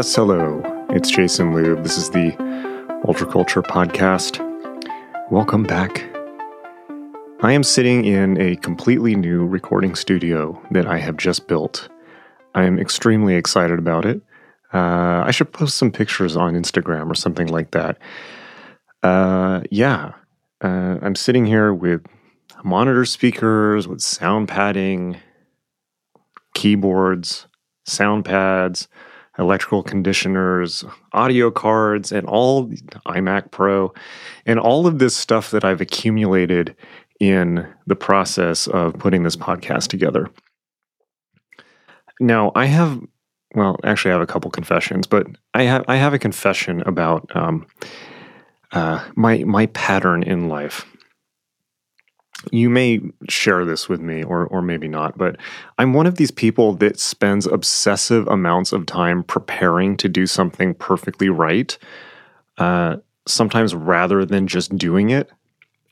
Yes, hello. It's Jason Louv. This is the Ultra Culture Podcast. Welcome back. I am sitting in a completely new recording studio that I have just built. I am extremely excited about it. Uh, I should post some pictures on Instagram or something like that. Uh, yeah, uh, I'm sitting here with monitor speakers, with sound padding, keyboards, sound pads, electrical conditioners, audio cards, and all iMac Pro, and all of this stuff that I've accumulated in the process of putting this podcast together. Now, I have, well, actually, I have a couple confessions, but I have I have a confession about um, uh, my my pattern in life you may share this with me or or maybe not but i'm one of these people that spends obsessive amounts of time preparing to do something perfectly right uh, sometimes rather than just doing it.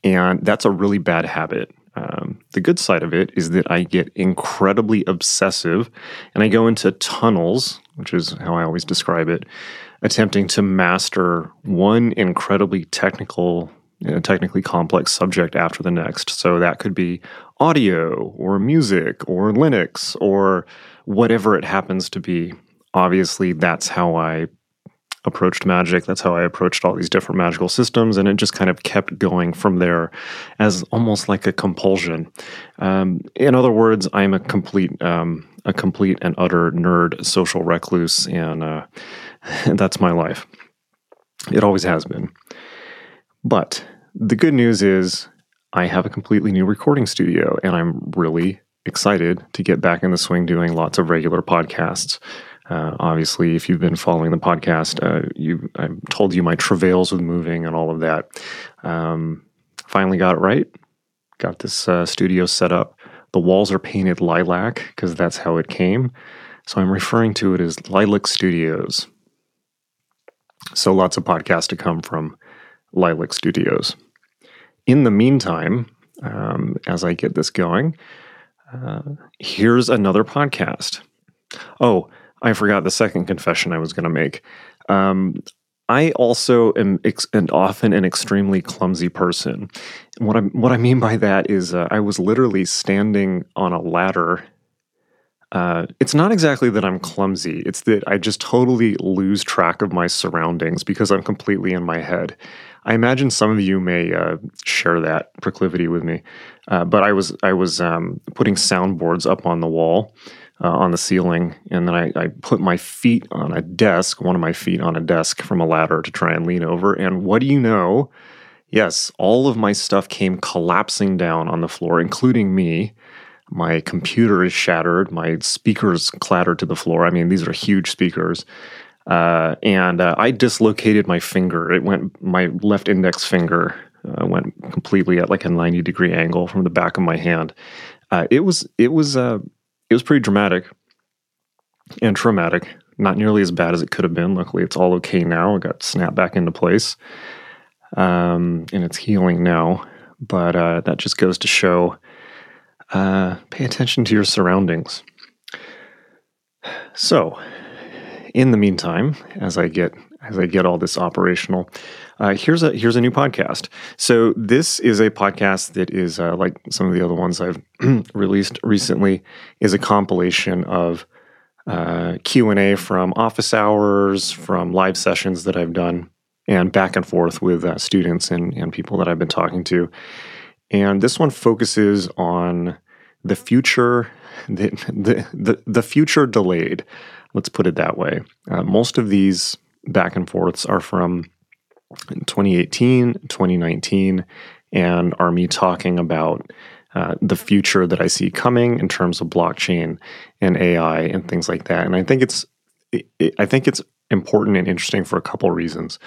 And that's a really bad habit. Um, the good side of it is that i get incredibly obsessive and i go into tunnels which is how i always describe it attempting to master one incredibly technical a technically complex subject after the next. So that could be audio or music or Linux or whatever it happens to be. Obviously, that's how I approached magic. That's how I approached all these different magical systems, and it just kind of kept going from there, as almost like a compulsion. Um, in other words, I'm a complete, um, a complete and utter nerd, social recluse, and uh, that's my life. It always has been. But the good news is I have a completely new recording studio and I'm really excited to get back in the swing doing lots of regular podcasts. Uh, obviously, if you've been following the podcast, uh, you I've told you my travails with moving and all of that. Um, finally got it right. Got this uh, studio set up. The walls are painted lilac because that's how it came. So I'm referring to it as Lilac Studios. So lots of podcasts to come from Lilac Studios. In the meantime, um, as I get this going, uh, here's another podcast. Oh, I forgot the second confession I was going to make. Um, I also am ex- and often an extremely clumsy person. what I what I mean by that is uh, I was literally standing on a ladder. Uh, it's not exactly that I'm clumsy. It's that I just totally lose track of my surroundings because I'm completely in my head. I imagine some of you may uh, share that proclivity with me. Uh, but I was I was um, putting soundboards up on the wall, uh, on the ceiling, and then I, I, put my feet on a desk, one of my feet on a desk from a ladder to try and lean over. And what do you know? Yes, all of my stuff came collapsing down on the floor, including me. My computer is shattered. My speakers clattered to the floor. I mean, these are huge speakers. Uh, and uh, I dislocated my finger. It went, my left index finger uh, went completely at like a 90 degree angle from the back of my hand. Uh, it was, it was, uh, it was pretty dramatic and traumatic. Not nearly as bad as it could have been. Luckily, it's all okay now. It got snapped back into place, um, and it's healing now. But uh, that just goes to show: pay attention to your surroundings. So, in the meantime, as I get as I get all this operational, uh, here's a here's a new podcast. So this is a podcast that is uh, like some of the other ones I've released recently. Is a compilation of uh, Q and A from office hours, from live sessions that I've done, and back and forth with uh, students and and people that I've been talking to. And this one focuses on the future, the the the, the future delayed. Let's put it that way. Uh, most of these back and forths are from 2018, 2019, and are me talking about uh, the future that I see coming in terms of blockchain and AI and things like that. And I think it's it, I think it's important and interesting for a couple reasons.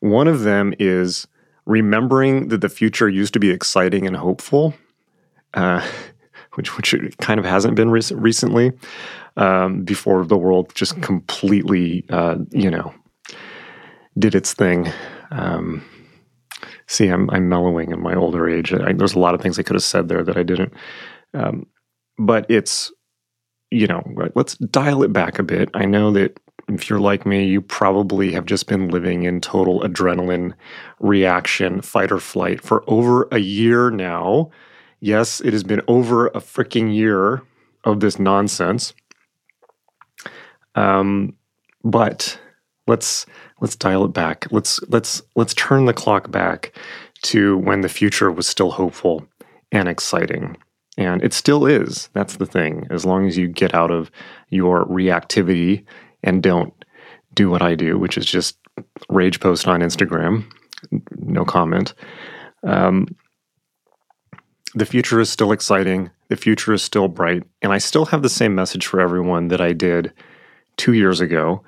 One of them is remembering that the future used to be exciting and hopeful, uh, which which kind of hasn't been re- recently um, before the world just completely, uh, you know, did its thing. Um, see, I'm, I'm mellowing in my older age. I, there's a lot of things I could have said there that I didn't. Um, but it's, you know, let's dial it back a bit. I know that if you're like me, you probably have just been living in total adrenaline reaction, fight or flight for over a year now. Yes, it has been over a freaking year of this nonsense. Um, but let's let's dial it back. Let's let's let's turn the clock back to when the future was still hopeful and exciting. And it still is. That's the thing. As long as you get out of your reactivity and don't do what I do, which is just rage post on Instagram, no comment. Um, the future is still exciting. The future is still bright. And I still have the same message for everyone that I did two years ago,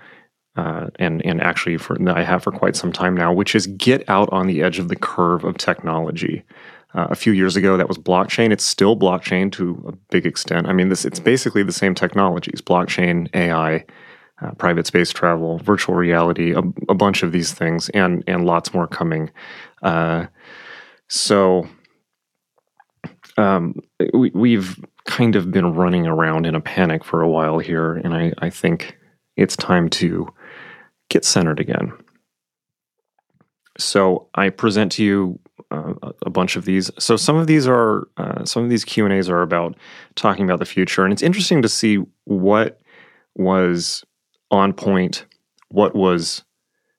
uh, and and actually for that I have for quite some time now, which is get out on the edge of the curve of technology. Uh, a few years ago, that was blockchain. It's still blockchain to a big extent. I mean, this it's basically the same technologies: blockchain, AI, uh, private space travel, virtual reality, a, a, bunch of these things, and and lots more coming. Uh, so. Um, we, we've kind of been running around in a panic for a while here, and I, I think it's time to get centered again. So I present to you uh, a bunch of these. So some of these are uh, some of these Q and A's are about talking about the future, and it's interesting to see what was on point, what was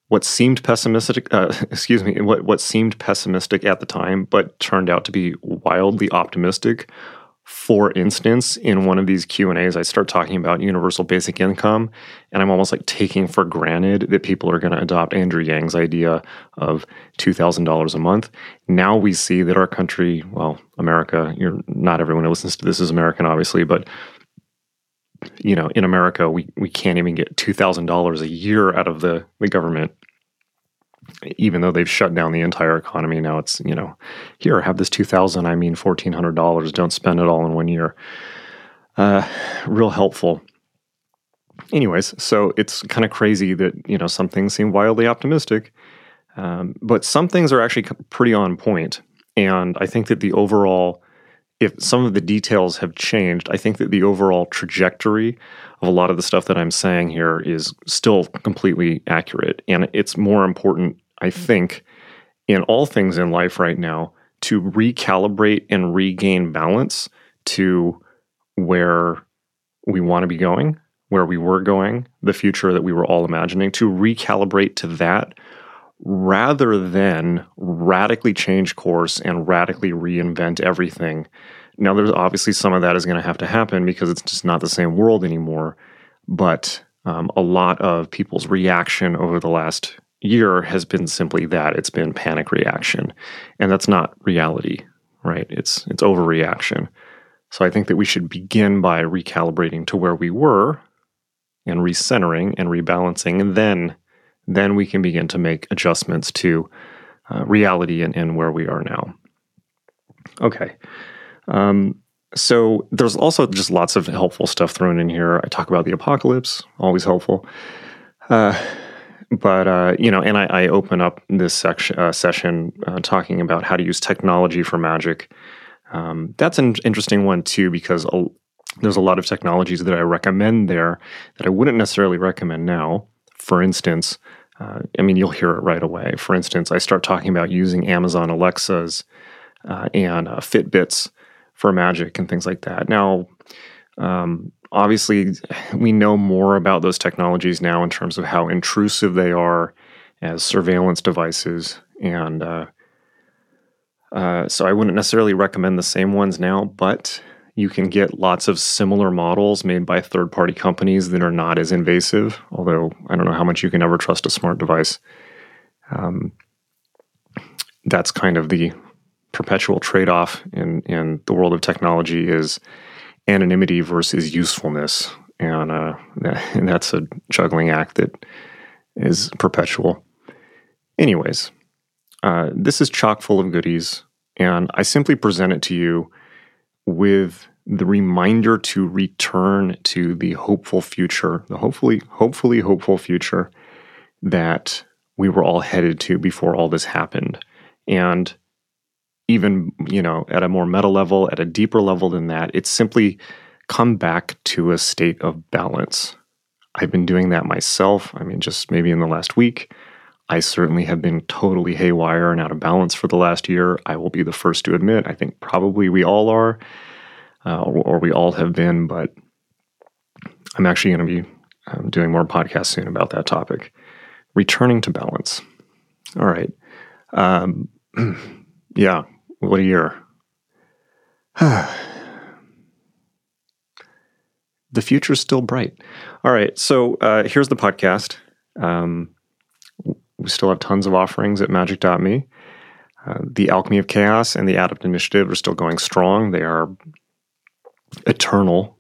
what seemed pessimistic. Uh, excuse me, what what seemed pessimistic at the time, but turned out to be wildly optimistic, for instance, in one of these Q&As, I start talking about universal basic income, and I'm almost like taking for granted that people are going to adopt Andrew Yang's idea of $2,000 a month. Now we see that our country, well, America, you're not everyone who listens to this is American, obviously, but you know, in America, we, we can't even get $2,000 a year out of the, the government even though they've shut down the entire economy now it's you know here have this 2000 i mean $1400 don't spend it all in one year. Uh, real helpful. Anyways so it's kind of crazy that you know some things seem wildly optimistic um, but some things are actually pretty on point and i think that the overall if some of the details have changed i think that the overall trajectory of a lot of the stuff that I'm saying here is still completely accurate. And it's more important, I mm. think, in all things in life right now to recalibrate and regain balance to where we want to be going, where we were going, the future that we were all imagining, to recalibrate to that rather than radically change course and radically reinvent everything now, there's obviously some of that is going to have to happen because it's just not the same world anymore. But um, a lot of people's reaction over the last year has been simply that it's been panic reaction, and that's not reality, right? It's it's overreaction. So I think that we should begin by recalibrating to where we were, and recentering and rebalancing, and then then we can begin to make adjustments to uh, reality and, and where we are now. Okay. Um, so there's also just lots of helpful stuff thrown in here. I talk about the apocalypse, always helpful. Uh, but uh, you know, and I, I open up this section uh, session uh, talking about how to use technology for magic. Um, that's an interesting one too because a, there's a lot of technologies that I recommend there that I wouldn't necessarily recommend now. For instance, uh, I mean, you'll hear it right away. For instance, I start talking about using Amazon Alexas uh, and Fitbits for magic and things like that. Now, um, obviously, we know more about those technologies now in terms of how intrusive they are as surveillance devices. And uh, uh, so I wouldn't necessarily recommend the same ones now, but you can get lots of similar models made by third party companies that are not as invasive, although I don't know how much you can ever trust a smart device. Um, that's kind of the perpetual trade off in, in the world of technology is anonymity versus usefulness. And, uh, and that's a juggling act that is perpetual. Anyways, uh, this is chock full of goodies, and I simply present it to you with the reminder to return to the hopeful future, the hopefully, hopefully hopeful future that we were all headed to before all this happened. And even you know at a more meta level at a deeper level than that it's simply come back to a state of balance I've been doing that myself. I mean, just maybe in the last week. I certainly have been totally haywire and out of balance for the last year. I will be the first to admit. I think probably we all are, uh, or, we all have been, but I'm actually going to be um, doing more podcasts soon about that topic. Returning to balance. All right. Um, yeah, what a year. the future's still bright. All right, so uh, here's the podcast. Um, we still have tons of offerings at magick.me. Uh, the Alchemy of Chaos and the Adept Initiative are still going strong. They are eternal,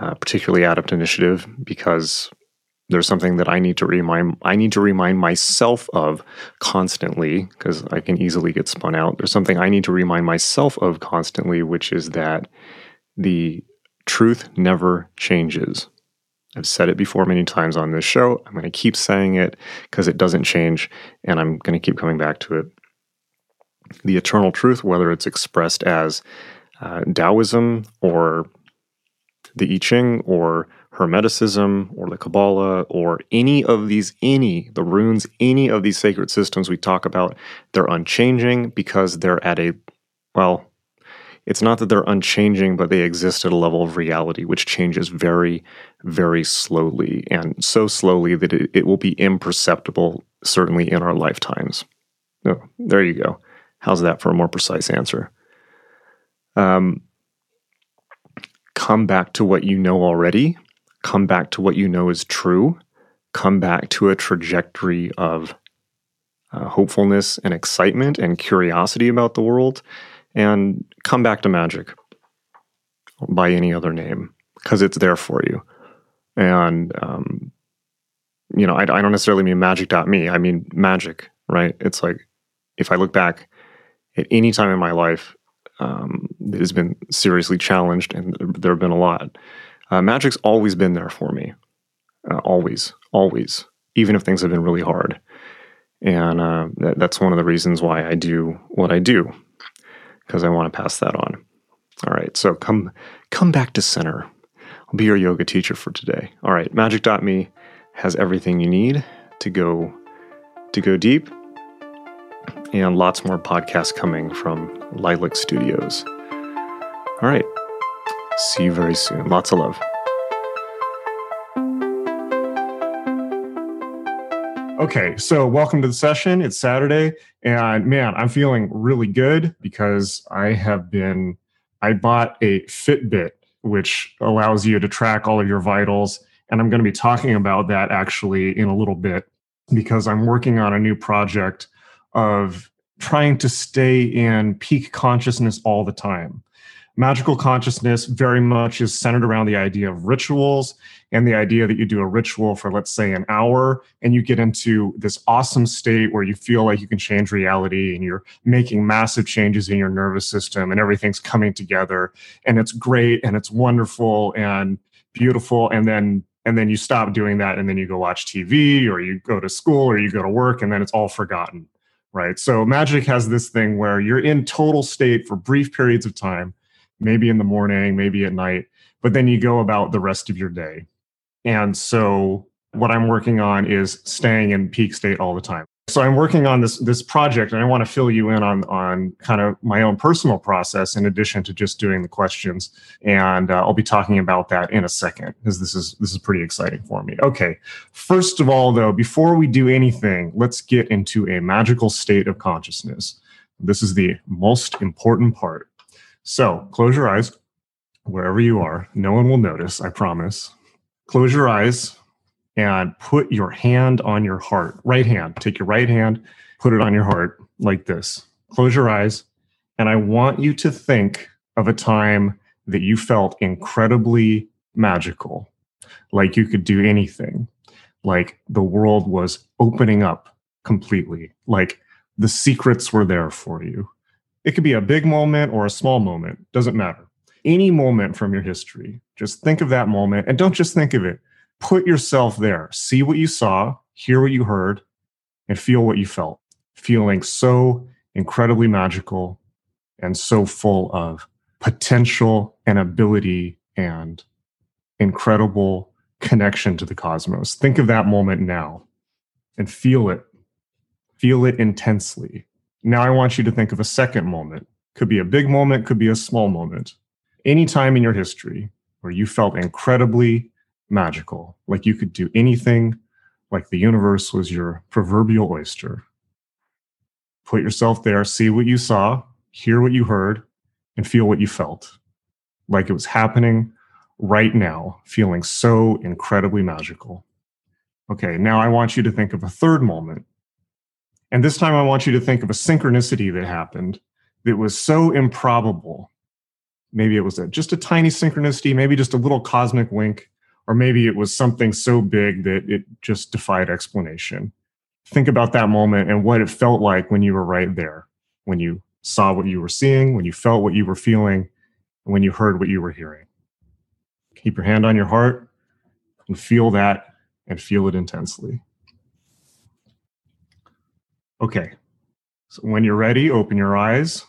uh, particularly Adept Initiative, because there's something that I need to remind I need to remind myself of constantly because I can easily get spun out. There's something I need to remind myself of constantly, which is that the truth never changes. I've said it before many times on this show. I'm going to keep saying it because it doesn't change, and I'm going to keep coming back to it. The eternal truth, whether it's expressed as uh, Taoism or the I Ching or Hermeticism or the Kabbalah or any of these, any, the runes, any of these sacred systems we talk about, they're unchanging because they're at a, well, it's not that they're unchanging, but they exist at a level of reality which changes very, very slowly, and so slowly that it, it will be imperceptible, certainly in our lifetimes. Oh, there you go. How's that for a more precise answer? Um, come back to what you know already, come back to what you know is true, come back to a trajectory of uh, hopefulness and excitement and curiosity about the world and come back to magic by any other name because it's there for you. And, um, you know, I, I don't necessarily mean magick.me, I mean magic, right? It's like if I look back at any time in my life um, that has been seriously challenged, and there have been a lot, uh, magic's always been there for me. Uh, always, always, even if things have been really hard. And uh, that, that's one of the reasons why I do what I do because I want to pass that on. All right, so come come back to center. I'll be your yoga teacher for today. All right, magick.me has everything you need to go to go deep and lots more podcasts coming from Lilac Studios. All right. See you very soon. Lots of love. Okay, so welcome to the session. It's Saturday, and man, I'm feeling really good because I have been, I bought a Fitbit, which allows you to track all of your vitals. And I'm going to be talking about that actually in a little bit because I'm working on a new project of trying to stay in peak consciousness all the time magical consciousness very much is centered around the idea of rituals and the idea that you do a ritual for let's say an hour and you get into this awesome state where you feel like you can change reality and you're making massive changes in your nervous system and everything's coming together. And it's great and it's wonderful and beautiful. And then and then you stop doing that and then you go watch TV or you go to school or you go to work and then it's all forgotten right? So magic has this thing where you're in total state for brief periods of time maybe in the morning, maybe at night, but then you go about the rest of your day. And so what I'm working on is staying in peak state all the time. So I'm working on this this project and I want to fill you in on on kind of my own personal process in addition to just doing the questions and uh, I'll be talking about that in a second because this is this is pretty exciting for me. Okay. First of all though, before we do anything, let's get into a magical state of consciousness. This is the most important part. So close your eyes wherever you are. No one will notice, I promise. Close your eyes and put your hand on your heart. Right hand. Take your right hand, put it on your heart like this. Close your eyes. And I want you to think of a time that you felt incredibly magical, like you could do anything, like the world was opening up completely, like the secrets were there for you. It could be a big moment or a small moment, doesn't matter. Any moment from your history, just think of that moment and don't just think of it. Put yourself there. See what you saw, hear what you heard, and feel what you felt. Feeling so incredibly magical and so full of potential and ability and incredible connection to the cosmos. Think of that moment now and feel it. Feel it intensely. Now I want you to think of a second moment. Could be a big moment, could be a small moment. Any time in your history where you felt incredibly magical, like you could do anything, like the universe was your proverbial oyster. Put yourself there, see what you saw, hear what you heard, and feel what you felt. Like it was happening right now, feeling so incredibly magical. Okay, now I want you to think of a third moment. And this time I want you to think of a synchronicity that happened that was so improbable. Maybe it was a, just a tiny synchronicity, maybe just a little cosmic wink, or maybe it was something so big that it just defied explanation. Think about that moment and what it felt like when you were right there, when you saw what you were seeing, when you felt what you were feeling, and when you heard what you were hearing. Keep your hand on your heart and feel that and feel it intensely. Okay, so when you're ready, open your eyes.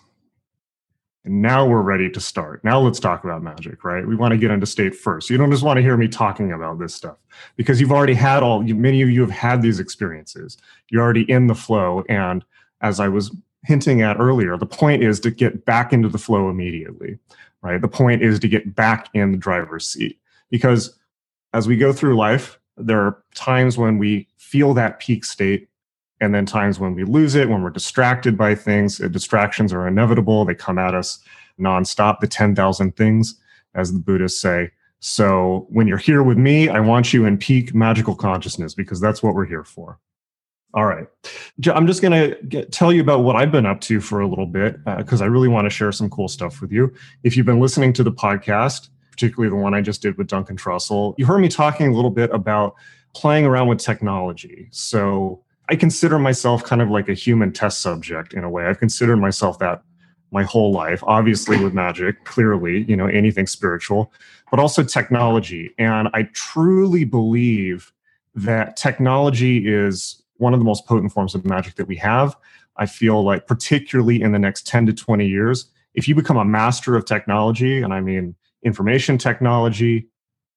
And now we're ready to start. Now let's talk about magic, right? We want to get into state first. You don't just want to hear me talking about this stuff because you've already had all, many of you have had these experiences. You're already in the flow. And as I was hinting at earlier, the point is to get back into the flow immediately, right? The point is to get back in the driver's seat because as we go through life, there are times when we feel that peak state and then times when we lose it, when we're distracted by things. Uh, distractions are inevitable, they come at us nonstop, the 10,000 things, as the Buddhists say. So when you're here with me, I want you in peak magical consciousness because that's what we're here for. All right. I'm just going to tell you about what I've been up to for a little bit because uh, I really want to share some cool stuff with you. If you've been listening to the podcast, particularly the one I just did with Duncan Trussell, you heard me talking a little bit about playing around with technology. So I consider myself kind of like a human test subject in a way. I've considered myself that my whole life, obviously with magic, clearly, you know, anything spiritual, but also technology. And I truly believe that technology is one of the most potent forms of magic that we have. I feel like, particularly in the next 10 to 20 years, if you become a master of technology, and I mean information technology,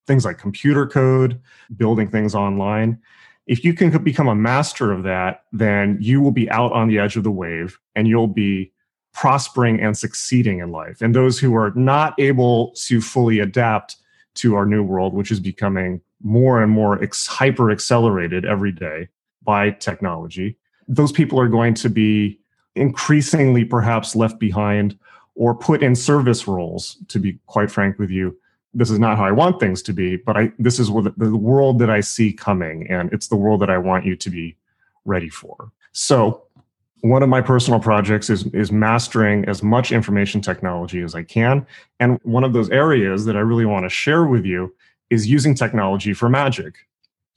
things like computer code, building things online, if you can become a master of that, then you will be out on the edge of the wave and you'll be prospering and succeeding in life. And those who are not able to fully adapt to our new world, which is becoming more and more ex- hyper accelerated every day by technology, those people are going to be increasingly perhaps left behind or put in service roles, to be quite frank with you, this is not how I want things to be, but I this is what the, world that I see coming, and it's the world that I want you to be ready for. So one of my personal projects is is mastering as much information technology as I can. And one of those areas that I really want to share with you is using technology for magic.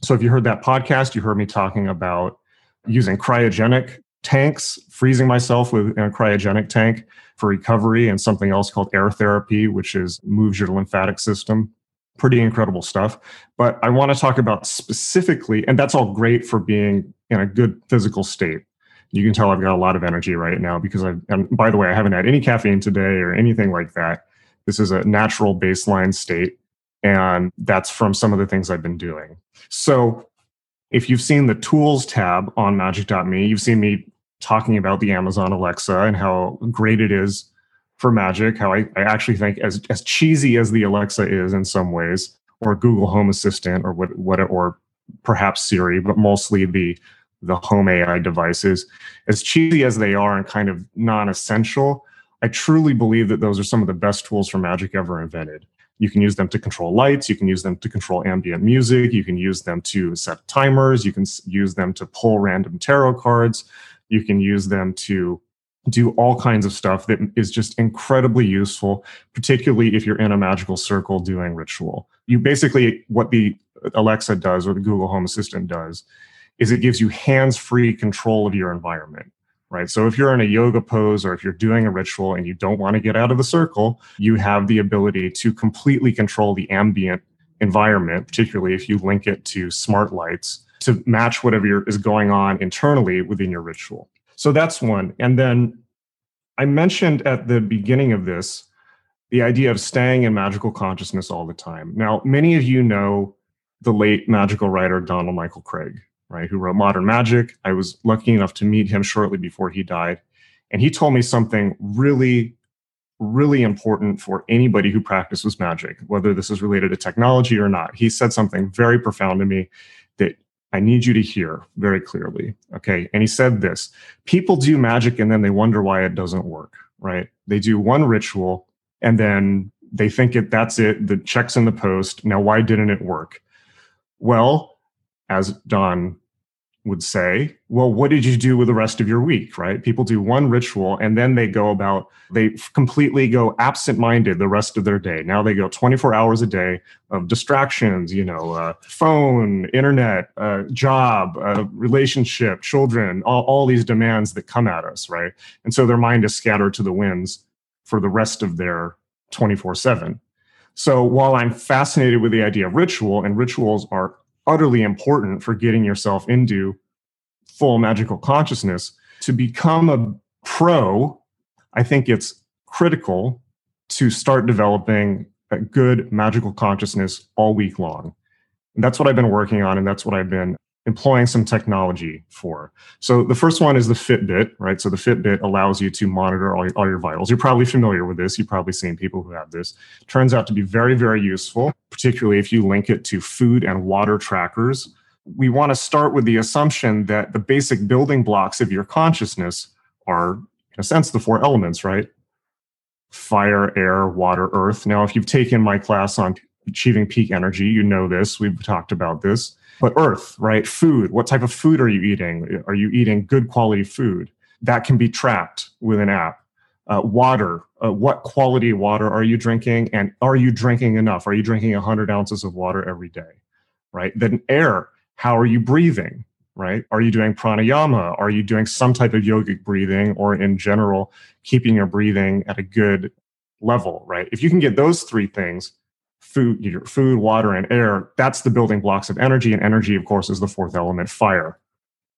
So if you heard that podcast, you heard me talking about using cryogenic tanks, freezing myself with a cryogenic tank for recovery and something else called air therapy, which is moves your lymphatic system. Pretty incredible stuff. But I want to talk about specifically, and that's all great for being in a good physical state. You can tell I've got a lot of energy right now because I've, and by the way, I haven't had any caffeine today or anything like that. This is a natural baseline state. And that's from some of the things I've been doing. So if you've seen the tools tab on magick.me, you've seen me talking about the Amazon Alexa and how great it is for magic. How I, I actually think as as cheesy as the Alexa is in some ways, or Google Home Assistant, or what what or perhaps Siri, but mostly the the home AI devices, as cheesy as they are and kind of non-essential, I truly believe that those are some of the best tools for magic ever invented. You can use them to control lights. You can use them to control ambient music. You can use them to set timers. You can use them to pull random tarot cards. You can use them to do all kinds of stuff that is just incredibly useful, particularly if you're in a magical circle doing ritual. You basically, what the Alexa does or the Google Home Assistant does is it gives you hands free control of your environment. Right. So if you're in a yoga pose or if you're doing a ritual and you don't want to get out of the circle, you have the ability to completely control the ambient environment, particularly if you link it to smart lights to match whatever is going on internally within your ritual. So that's one. And then I mentioned at the beginning of this the idea of staying in magical consciousness all the time. Now, many of you know the late magical writer Donald Michael Kraig, right, who wrote Modern Magic. I was lucky enough to meet him shortly before he died. And he told me something really, really important for anybody who practices magic, whether this is related to technology or not. He said something very profound to me that I need you to hear very clearly. Okay. And he said this people do magic and then they wonder why it doesn't work, right? They do one ritual and then they think it that's it, the check's in the post. Now, why didn't it work? Well, as Don would say, well, what did you do with the rest of your week, right? People do one ritual and then they go about, they completely go absent minded the rest of their day. Now they go 24 hours a day of distractions, you know, uh, phone, internet, uh, job, uh, relationship, children, all, all these demands that come at us, right? And so their mind is scattered to the winds for the rest of their 24 7. So while I'm fascinated with the idea of ritual, and rituals are utterly important for getting yourself into full magical consciousness. To become a pro, I think it's critical to start developing a good magical consciousness all week long. And that's what I've been working on, and that's what I've been employing some technology for. So the first one is the Fitbit, right? So the Fitbit allows you to monitor all your, all your vitals. You're probably familiar with this. You've probably seen people who have this. Turns out to be very, very useful, particularly if you link it to food and water trackers. We want to start with the assumption that the basic building blocks of your consciousness are, in a sense, the four elements, right? Fire, air, water, earth. Now, if you've taken my class on achieving peak energy, you know this. We've talked about this but earth, right? Food. What type of food are you eating? Are you eating good quality food? That can be tracked with an app. Uh, water. Uh, what quality water are you drinking? And are you drinking enough? Are you drinking 100 ounces of water every day? Right? Then air. How are you breathing? Right? Are you doing pranayama? Are you doing some type of yogic breathing or in general, keeping your breathing at a good level? Right? If you can get those three things, food, your food, water, and air, that's the building blocks of energy. And energy, of course, is the fourth element, fire.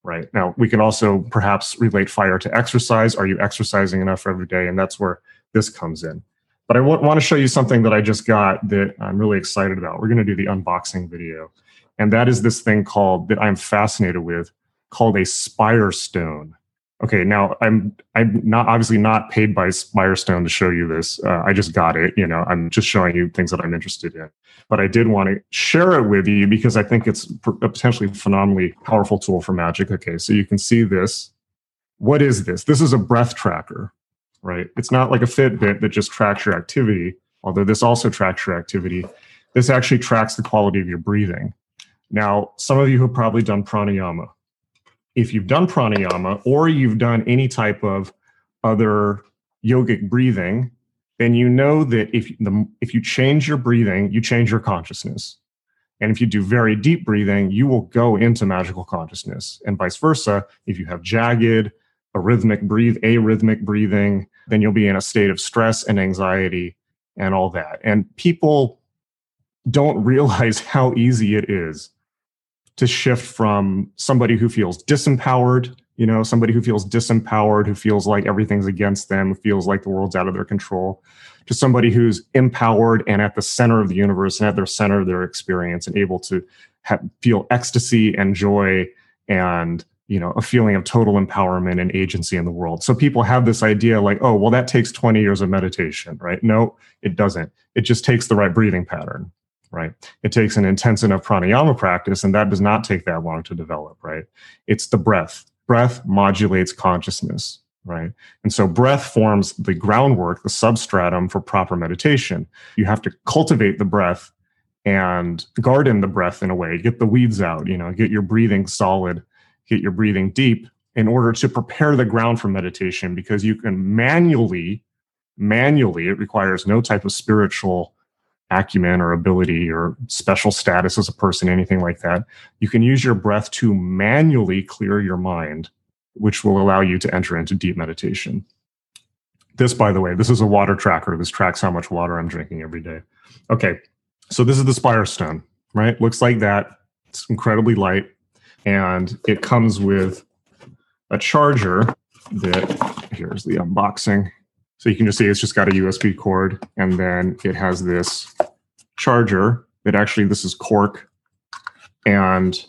Right. Now, we can also perhaps relate fire to exercise. Are you exercising enough every day? And that's where this comes in. But I w- want to show you something that I just got that I'm really excited about. We're going to do the unboxing video. And that is this thing called, that I'm fascinated with, called a Spire Stone. Okay, now I'm I'm not obviously not paid by Spirestone to show you this. Uh, I just got it. You know, I'm just showing you things that I'm interested in. But I did want to share it with you because I think it's a potentially phenomenally powerful tool for magic. Okay, so you can see this. What is this? This is a breath tracker, right? It's not like a Fitbit that just tracks your activity, although this also tracks your activity. This actually tracks the quality of your breathing. Now, some of you have probably done pranayama if you've done pranayama or you've done any type of other yogic breathing, then you know that if the if you change your breathing, you change your consciousness. And if you do very deep breathing, you will go into magical consciousness. And vice versa, if you have jagged, arrhythmic breathe, arrhythmic breathing, then you'll be in a state of stress and anxiety and all that. And people don't realize how easy it is to shift from somebody who feels disempowered, you know, somebody who feels disempowered, who feels like everything's against them, who feels like the world's out of their control, to somebody who's empowered and at the center of the universe and at the center of their experience and able to feel ecstasy and joy and you know a feeling of total empowerment and agency in the world. So people have this idea like oh well that takes 20 years of meditation right? No it doesn't. It just takes the right breathing pattern right? It takes an intense enough pranayama practice, and that does not take that long to develop, right? It's the breath. Breath modulates consciousness, right? And so breath forms the groundwork, the substratum for proper meditation. You have to cultivate the breath and garden the breath in a way, get the weeds out, you know, get your breathing solid, get your breathing deep in order to prepare the ground for meditation because you can manually manually it requires no type of spiritual acumen or ability or special status as a person, anything like that. You can use your breath to manually clear your mind, which will allow you to enter into deep meditation. This, by the way, this is a water tracker. This tracks how much water I'm drinking every day. Okay, so this is the Spire Stone, right? Looks like that. It's incredibly light, and it comes with a charger that here's the unboxing so you can just see it's just got a USB cord, and then it has this charger that actually this is cork. And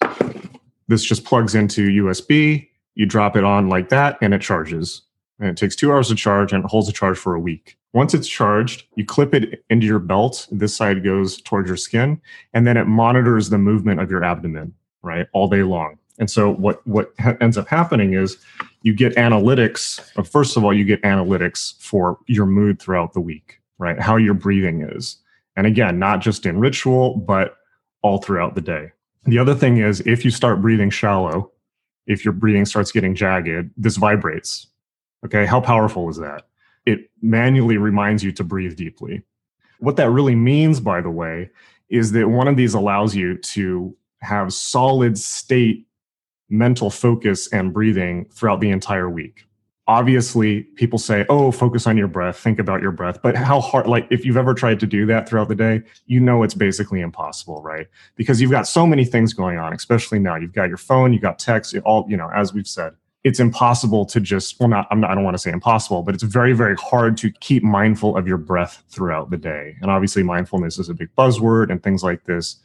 this just plugs into USB. You drop it on like that, and it charges. And it takes two hours to charge and it holds a charge for a week. Once it's charged, you clip it into your belt. This side goes towards your skin, and then it monitors the movement of your abdomen, right, all day long. And so what what ha- ends up happening is you get analytics. First of all, you get analytics for your mood throughout the week, right? How your breathing is, and again, not just in ritual, but all throughout the day. The other thing is if you start breathing shallow, if your breathing starts getting jagged, this vibrates. Okay, how powerful is that? It manually reminds you to breathe deeply. What that really means, by the way, is that one of these allows you to have solid state mental focus and breathing throughout the entire week. Obviously, people say, oh, focus on your breath, think about your breath. But how hard, like, if you've ever tried to do that throughout the day, you know it's basically impossible, right? Because you've got so many things going on, especially now. You've got your phone, you've got text, all, you know, as we've said, it's impossible to just, well, not, I'm not, I don't want to say impossible, but it's very, very hard to keep mindful of your breath throughout the day. And obviously, mindfulness is a big buzzword and things like this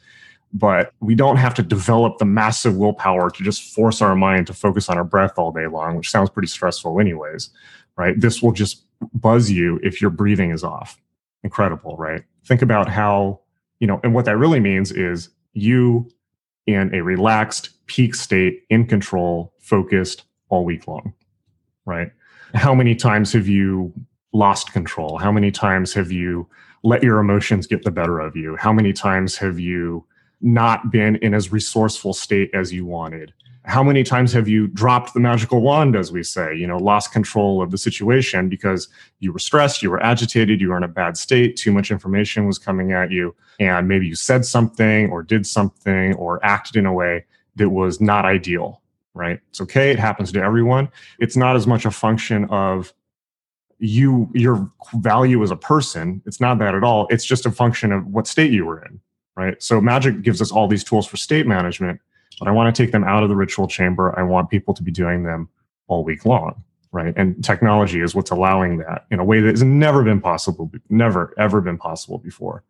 but we don't have to develop the massive willpower to just force our mind to focus on our breath all day long, which sounds pretty stressful, anyways, right? This will just buzz you if your breathing is off. Incredible, right? Think about how, you know, and what that really means is you in a relaxed peak state, in control, focused all week long, right? How many times have you lost control? How many times have you let your emotions get the better of you? How many times have you not been in as resourceful state as you wanted? How many times have you dropped the magical wand, as we say, you know, lost control of the situation because you were stressed, you were agitated, you were in a bad state, too much information was coming at you, and maybe you said something or did something or acted in a way that was not ideal, right? It's okay, it happens to everyone. It's not as much a function of you your value as a person it's not that at all it's just a function of what state you were in right? So magic gives us all these tools for state management, but I want to take them out of the ritual chamber. I want people to be doing them all week long, right? And technology is what's allowing that in a way that has never been possible, never, ever been possible before.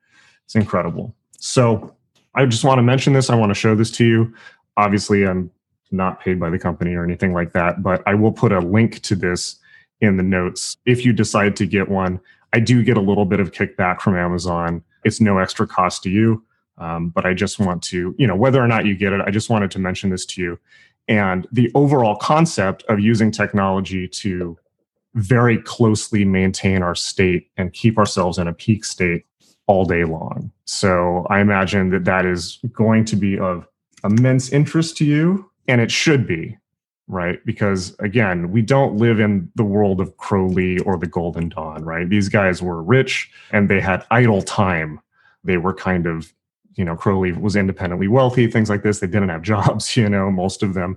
It's incredible. So I just want to mention this. I want to show this to you. Obviously, I'm not paid by the company or anything like that, but I will put a link to this in the notes if you decide to get one. I do get a little bit of kickback from Amazon. It's no extra cost to you. Um, but I just want to, you know, whether or not you get it, I just wanted to mention this to you. And the overall concept of using technology to very closely maintain our state and keep ourselves in a peak state all day long. So I imagine that that is going to be of immense interest to you, and it should be, right? Because again, we don't live in the world of Crowley or the Golden Dawn, right? These guys were rich and they had idle time. They were kind of you know crowley was independently wealthy things like this. They didn't have jobs you know most of them.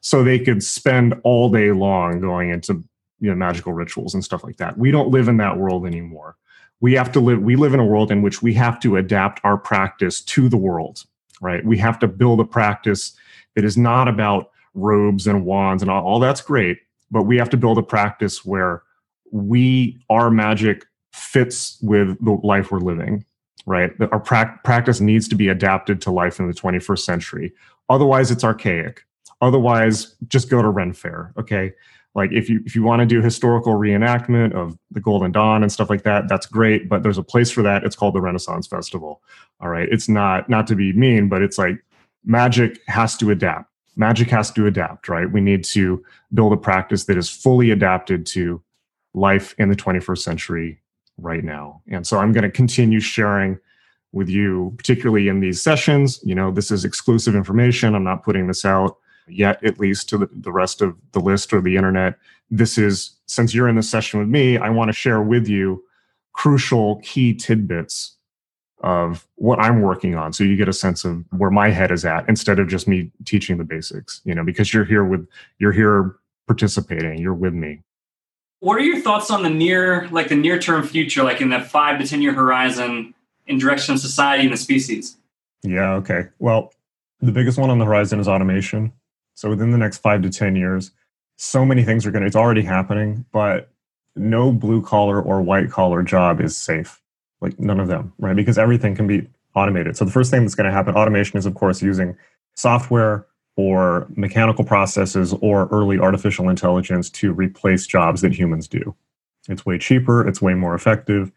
So they could spend all day long going into you know magical rituals and stuff like that. We don't live in that world anymore. We have to live we live in a world in which we have to adapt our practice to the world right? We have to build a practice that is not about robes and wands and all, all that's great but we have to build a practice where we our magic fits with the life we're living right? Our pra- practice needs to be adapted to life in the 21st century. Otherwise, it's archaic. Otherwise, just go to Ren Fair. Okay. Like if you if you want to do historical reenactment of the Golden Dawn and stuff like that, that's great. But there's a place for that. It's called the Renaissance Festival. All right. It's not not to be mean, but it's like magic has to adapt. Magic has to adapt, right? We need to build a practice that is fully adapted to life in the 21st century right now. And so I'm going to continue sharing with you, particularly in these sessions. You know, this is exclusive information. I'm not putting this out yet, at least to the, the rest of the list or the internet. This is, since you're in the session with me, I want to share with you crucial key tidbits of what I'm working on. So you get a sense of where my head is at instead of just me teaching the basics, you know, because you're here with, you're here participating, you're with me. What are your thoughts on the near, like the near term future, like in the five to 10 year horizon in direction of society and the species? Yeah, okay. Well, the biggest one on the horizon is automation. So within the next five to 10 years, so many things are going to, it's already happening, but no blue collar or white collar job is safe. Like none of them, right? Because everything can be automated. So the first thing that's going to happen, automation is, of course, using software or mechanical processes or early artificial intelligence to replace jobs that humans do. It's way cheaper, it's way more effective,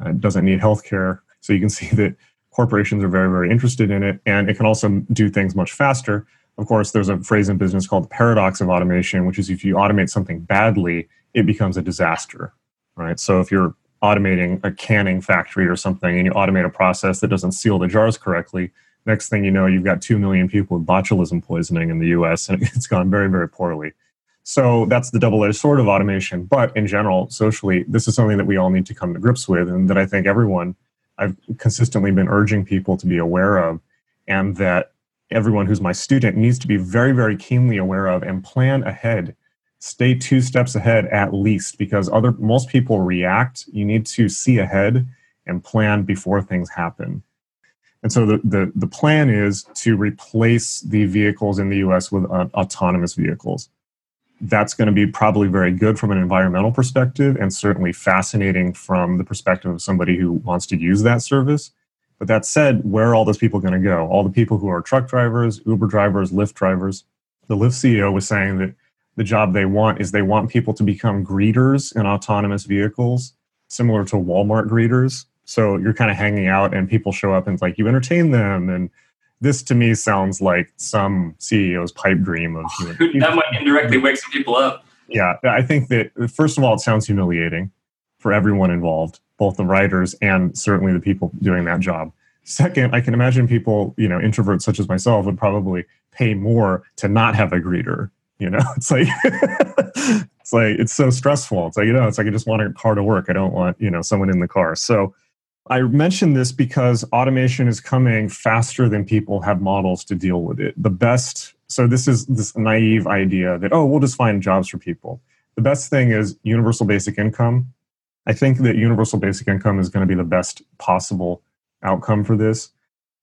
uh, it doesn't need healthcare. So you can see that corporations are very, very interested in it, and it can also do things much faster. Of course, there's a phrase in business called the paradox of automation, which is if you automate something badly, it becomes a disaster, right? So if you're automating a canning factory or something and you automate a process that doesn't seal the jars correctly, next thing you know, you've got 2 million people with botulism poisoning in the US and it's gone very, very poorly. So that's the double edged sword of automation. But in general, socially, this is something that we all need to come to grips with and that I think everyone I've consistently been urging people to be aware of, and that everyone who's my student needs to be very, very keenly aware of and plan ahead. Stay two steps ahead at least, because other most people react. You need to see ahead and plan before things happen. And so the, the, the plan is to replace the vehicles in the US with uh, autonomous vehicles that's going to be probably very good from an environmental perspective and certainly fascinating from the perspective of somebody who wants to use that service. But that said, where are all those people going to go? All the people who are truck drivers, Uber drivers, Lyft drivers. The Lyft CEO was saying that the job they want is they want people to become greeters in autonomous vehicles, similar to Walmart greeters. So you're kind of hanging out and people show up and it's like you entertain them and this to me sounds like some CEO's pipe dream of human. that might indirectly wake some people up. Yeah, I think that first of all, it sounds humiliating for everyone involved, both the writers and certainly the people doing that job. Second, I can imagine people, you know, introverts such as myself would probably pay more to not have a greeter. You know, it's like it's like it's so stressful. It's like you know, it's like I just want a car to work. I don't want you know someone in the car. So I mention this because automation is coming faster than people have models to deal with it. The best, so this is this naive idea that, oh, we'll just find jobs for people. The best thing is universal basic income. I think that universal basic income is going to be the best possible outcome for this.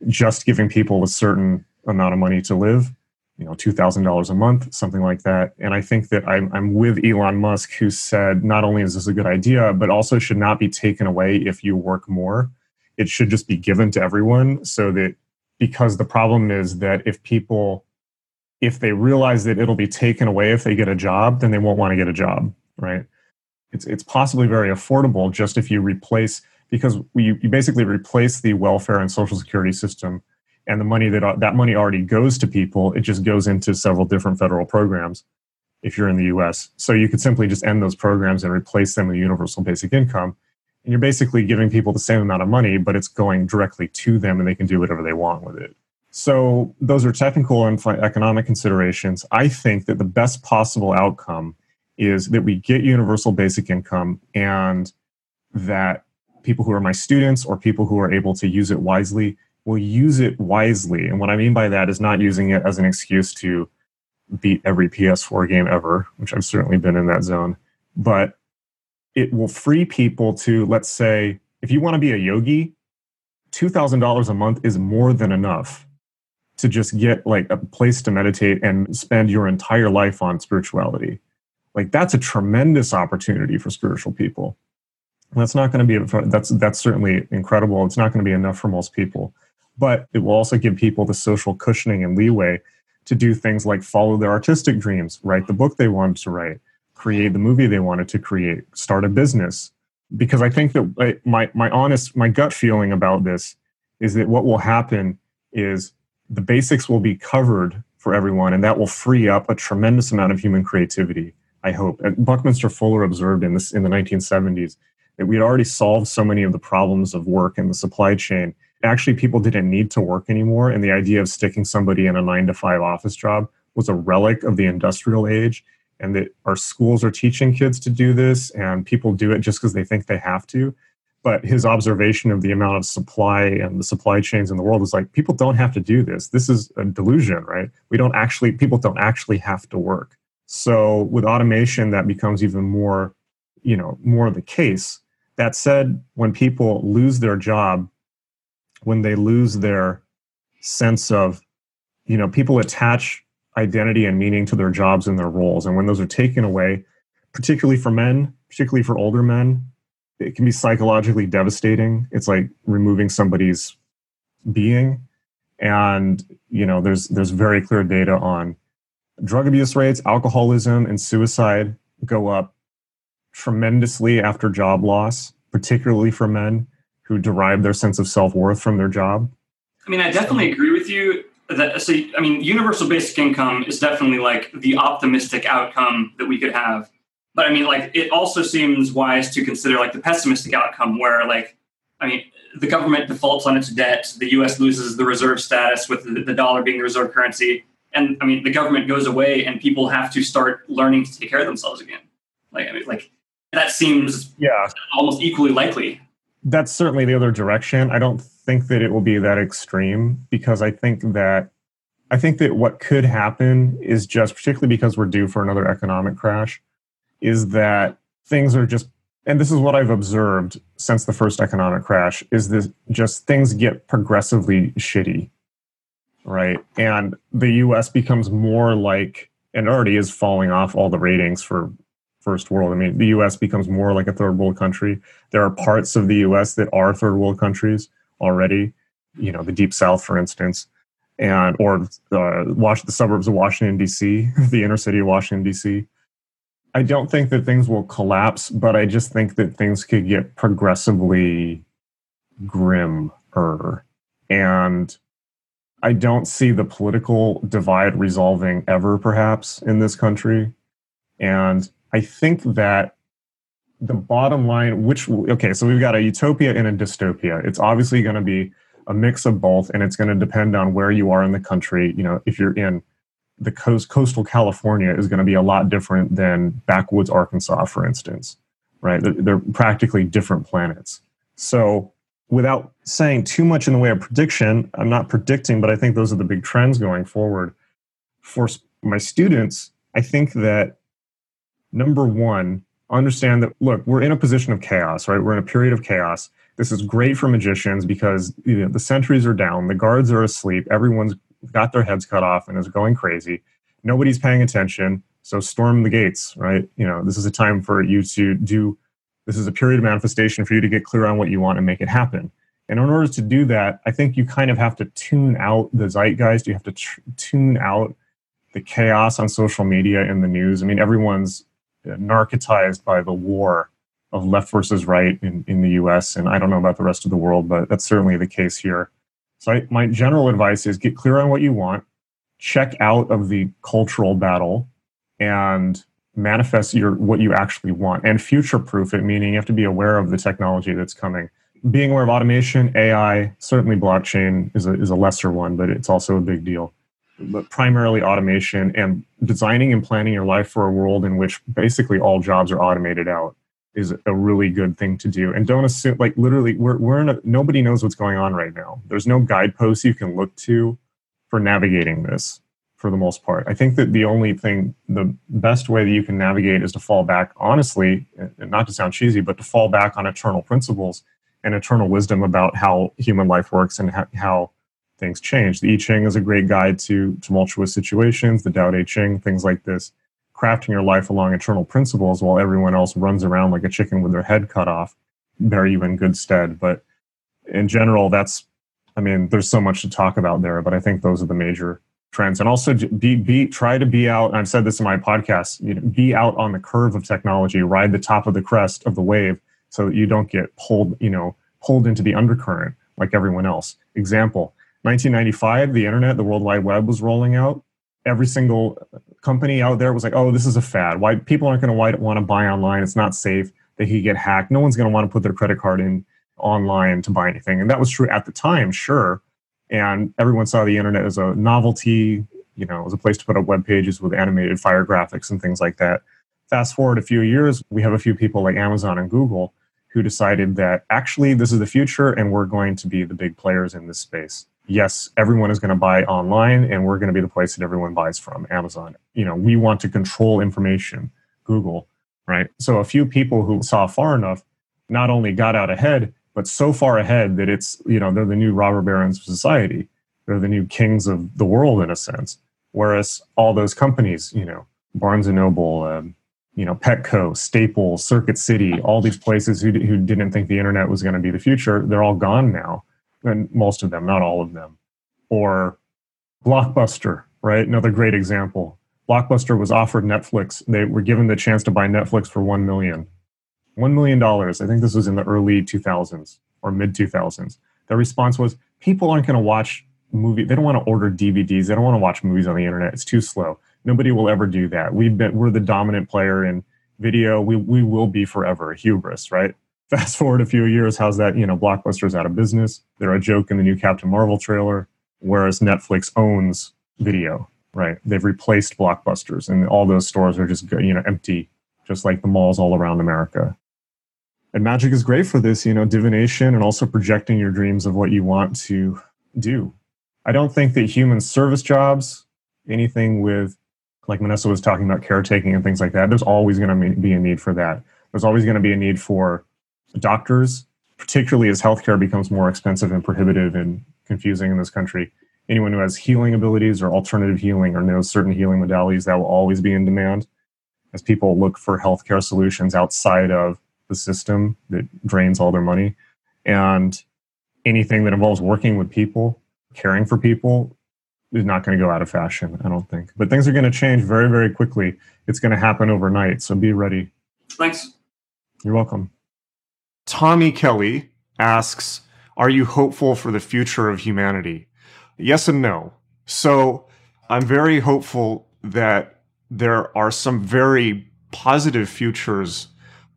Just giving people a certain amount of money to live you know $2000 a month something like that. And i think that I'm, I'm with elon musk who said not only is this a good idea but also should not be taken away if you work more. It should just be given to everyone so that because the problem is that if people if they realize that it'll be taken away if they get a job then they won't want to get a job right? It's, it's possibly very affordable just if you replace because you, you basically replace the welfare and social security system and the money that uh, that money already goes to people it just goes into several different federal programs if you're in the US so you could simply just end those programs and replace them with universal basic income and you're basically giving people the same amount of money but it's going directly to them and they can do whatever they want with it. So those are technical and economic considerations. I think that the best possible outcome is that we get universal basic income and that people who are my students or people who are able to use it wisely will use it wisely. And what I mean by that is not using it as an excuse to beat every PS4 game ever, which I've certainly been in that zone, but it will free people to, let's say, if you want to be a yogi, $2,000 a month is more than enough to just get like a place to meditate and spend your entire life on spirituality. Like that's a tremendous opportunity for spiritual people. That's not going to be that's that's certainly incredible. It's not going to be enough for most people but it will also give people the social cushioning and leeway to do things like follow their artistic dreams, write the book they wanted to write, create the movie they wanted to create, start a business. Because I think that my, my honest, my gut feeling about this is that what will happen is the basics will be covered for everyone, and that will free up a tremendous amount of human creativity. I hope. And Buckminster Fuller observed in this in the 1970s that we had already solved so many of the problems of work and the supply chain actually people didn't need to work anymore and the idea of sticking somebody in a 9 to 5 office job was a relic of the industrial age and that our schools are teaching kids to do this and people do it just because they think they have to. But his observation of the amount of supply and the supply chains in the world was like people don't have to do this. This is a delusion right? We don't actually people don't actually have to work. So with automation that becomes even more you know more the case. That said when people lose their job when they lose their sense of, you know, people attach identity and meaning to their jobs and their roles. And when those are taken away, particularly for men, particularly for older men, it can be psychologically devastating. It's like removing somebody's being. And you know, there's there's very clear data on drug abuse rates, alcoholism, and suicide go up tremendously after job loss, particularly for men who derive their sense of self worth from their job. I mean, I definitely agree with you. That so, I mean, universal basic income is definitely like the optimistic outcome that we could have. But I mean, like, it also seems wise to consider like the pessimistic outcome, where like, I mean, the government defaults on its debt, the U.S. loses the reserve status with the, the dollar being the reserve currency, and I mean, the government goes away, and people have to start learning to take care of themselves again. Like, I mean, like that seems yeah almost equally likely. That's certainly the other direction. I don't think that it will be that extreme because I think that I think that what could happen is just particularly because we're due for another economic crash is that things are just and this is what I've observed since the first economic crash is this just things get progressively shitty. Right. And the US becomes more like and already is falling off all the ratings for first world. I mean, the US becomes more like a third world country. There are parts of the US that are third world countries already, you know, the deep south, for instance, and or uh, the suburbs of Washington, D.C., the inner city of Washington, D.C. I don't think that things will collapse, but I just think that things could get progressively grimmer. And I don't see the political divide resolving ever, perhaps, in this country. And I think that the bottom line, which, okay, so we've got a utopia and a dystopia. It's obviously going to be a mix of both, and it's going to depend on where you are in the country. You know, if you're in the coast, coastal California is going to be a lot different than backwoods Arkansas, for instance, right? They're, practically different planets. So, without saying too much in the way of prediction, I'm not predicting, but I think those are the big trends going forward. For my students, I think that number one, understand that look, we're in a position of chaos, right? We're in a period of chaos. This is great for magicians because you know, the sentries are down, the guards are asleep, everyone's got their heads cut off and is going crazy. Nobody's paying attention. So storm the gates, right? You know, this is a time for you to do this is a period of manifestation for you to get clear on what you want and make it happen. And in order to do that, I think you kind of have to tune out the zeitgeist. You have to tr- tune out the chaos on social media and the news. I mean, everyone's Uh, narcotized by the war of left versus right in, in the US. And I don't know about the rest of the world, but that's certainly the case here. So I, my general advice is get clear on what you want, check out of the cultural battle, and manifest your what you actually want and future proof it meaning you have to be aware of the technology that's coming being aware of automation ai certainly blockchain is a, is a lesser one but it's also a big deal but primarily automation and designing and planning your life for a world in which basically all jobs are automated out is a really good thing to do. And don't assume, like, literally, we're, we're in a, nobody knows what's going on right now. There's no guideposts you can look to for navigating this for the most part. I think that the only thing, the best way that you can navigate is to fall back, honestly, and not to sound cheesy, but to fall back on eternal principles and eternal wisdom about how human life works and how, how things change. The I Ching is a great guide to tumultuous situations, the Tao Te Ching, things like this crafting your life along eternal principles while everyone else runs around like a chicken with their head cut off bear you in good stead. But in general that's i mean there's so much to talk about there but i think those are the major trends. And also be, be try to be out i've said this in my podcast you know, be out on the curve of technology ride the top of the crest of the wave so that you don't get pulled you know pulled into the undercurrent like everyone else. Example 1995 the internet the world wide web was rolling out every single company out there was like, oh, this is a fad. Why people aren't going to want to buy online? It's not safe. They could get hacked. No one's going to want to put their credit card in online to buy anything. And that was true at the time, sure. And everyone saw the internet as a novelty, you know, as a place to put up web pages with animated fire graphics and things like that. Fast forward a few years, we have a few people like Amazon and Google who decided that actually this is the future and we're going to be the big players in this space yes, everyone is going to buy online and we're going to be the place that everyone buys from, Amazon. You know, we want to control information, Google, right? So a few people who saw far enough not only got out ahead, but so far ahead that it's, you know, they're the new robber barons of society. They're the new kings of the world in a sense. Whereas all those companies, you know, Barnes and Noble, um, you know, Petco, Staples, Circuit City, all these places who, who didn't think the internet was going to be the future, they're all gone now and most of them, not all of them. or Blockbuster, right? Another great example. Blockbuster was offered Netflix. They were given the chance to buy Netflix for one million. One million dollars. I think this was in the early 2000s or mid 2000s. Their response was, "People aren't going to watch movie. They don't want to order DVDs. They don't want to watch movies on the internet. It's too slow. Nobody will ever do that. We've been we're the dominant player in video. We we will be forever. Hubris, right? Fast forward a few years, how's that? You know, Blockbuster's out of business. They're a joke in the new Captain Marvel trailer, whereas Netflix owns video, right? They've replaced Blockbusters, and all those stores are just you know empty, just like the malls all around America. And magic is great for this, you know, divination and also projecting your dreams of what you want to do. I don't think that human service jobs, anything with like Vanessa was talking about caretaking and things like that, there's always going to be a need for that. There's always going to be a need for doctors, particularly as healthcare becomes more expensive and prohibitive and confusing in this country. Anyone who has healing abilities or alternative healing or knows certain healing modalities, that will always be in demand as people look for healthcare solutions outside of the system that drains all their money. And anything that involves working with people, caring for people, is not going to go out of fashion, I don't think. But things are going to change very, very quickly. It's going to happen overnight. So be ready. Thanks. You're welcome. Tommy Kelly asks Are you hopeful for the future of humanity? Yes and no. So I'm very hopeful that there are some very positive futures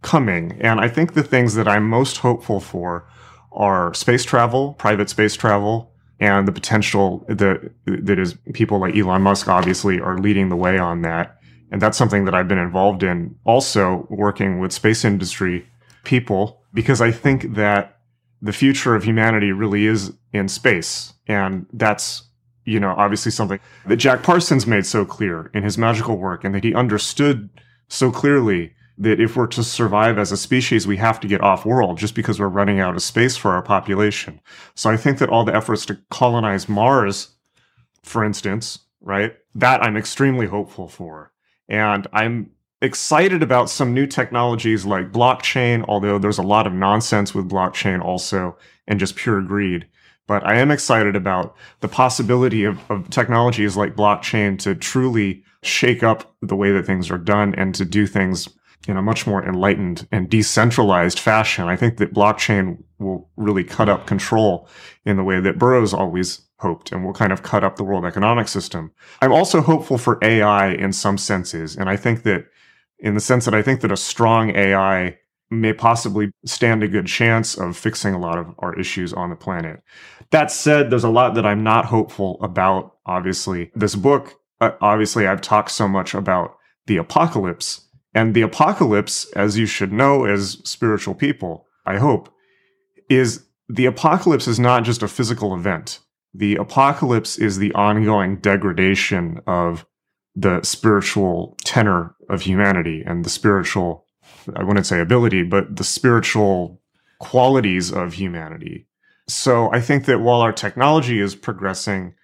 coming. And I think the things that I'm most hopeful for are space travel, private space travel, and the potential that that is people like Elon Musk obviously are leading the way on that. And that's something that I've been involved in also working with space industry people because I think that the future of humanity really is in space. And that's, you know, obviously something that Jack Parsons made so clear in his magical work and that he understood so clearly that if we're to survive as a species, we have to get off world just because we're running out of space for our population. So I think that all the efforts to colonize Mars, for instance, right, that I'm extremely hopeful for. And I'm excited about some new technologies like blockchain, although there's a lot of nonsense with blockchain also and just pure greed. But I am excited about the possibility of, of technologies like blockchain to truly shake up the way that things are done and to do things in a much more enlightened and decentralized fashion. I think that blockchain will really cut up control in the way that Burroughs always hoped and will kind of cut up the world economic system. I'm also hopeful for AI in some senses. And I think that in the sense that I think that a strong AI may possibly stand a good chance of fixing a lot of our issues on the planet. That said, there's a lot that I'm not hopeful about, obviously. This book, uh, obviously, I've talked so much about the apocalypse and the apocalypse, as you should know as spiritual people, I hope, is the apocalypse is not just a physical event. The apocalypse is the ongoing degradation of the spiritual tenor of humanity and the spiritual, I wouldn't say ability, but the spiritual qualities of humanity. So I think that while our technology is progressing,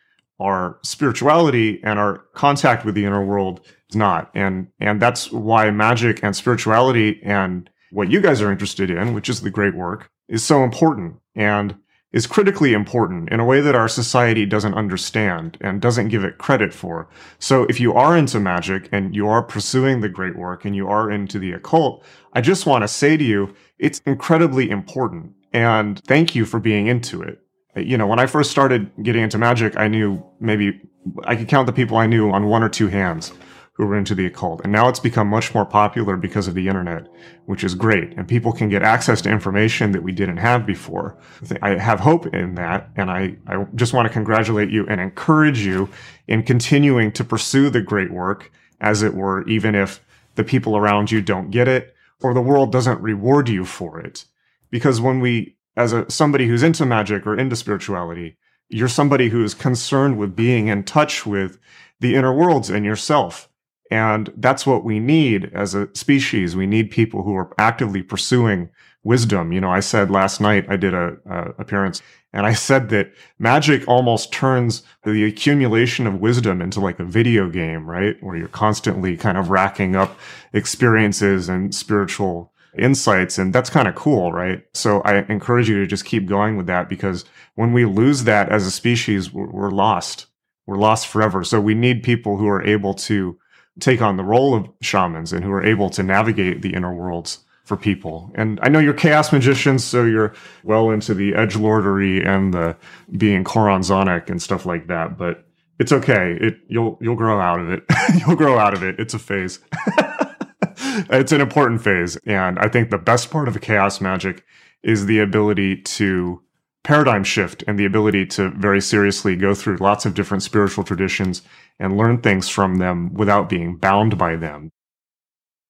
our spirituality and our contact with the inner world is not. And and that's why magic and spirituality and what you guys are interested in, which is the great work, is so important and is critically important in a way that our society doesn't understand and doesn't give it credit for. So if you are into magic and you are pursuing the great work and you are into the occult, I just want to say to you, it's incredibly important. And thank you for being into it. You know, when I first started getting into magic, I knew maybe I could count the people I knew on one or two hands who were into the occult. And now it's become much more popular because of the internet, which is great. And people can get access to information that we didn't have before. I have hope in that. And I, I just want to congratulate you and encourage you in continuing to pursue the great work, as it were, even if the people around you don't get it or the world doesn't reward you for it. Because when we, as a, somebody who's into magic or into spirituality, you're somebody who's concerned with being in touch with the inner worlds and yourself and that's what we need as a species. We need people who are actively pursuing wisdom. You know, I said last night, I did a, a, appearance and I said that magic almost turns the accumulation of wisdom into like a video game, right? Where you're constantly kind of racking up experiences and spiritual insights. And that's kind of cool, right? So I encourage you to just keep going with that because when we lose that as a species, we're, we're lost. We're lost forever. So we need people who are able to take on the role of shamans and who are able to navigate the inner worlds for people. And I know you're chaos magicians, so you're well into the edge lordery and the being Choronzonic and stuff like that. But it's okay. It you'll you'll grow out of it. you'll grow out of it. It's a phase. it's an important phase, and I think the best part of a chaos magic is the ability to paradigm shift and the ability to very seriously go through lots of different spiritual traditions and learn things from them without being bound by them.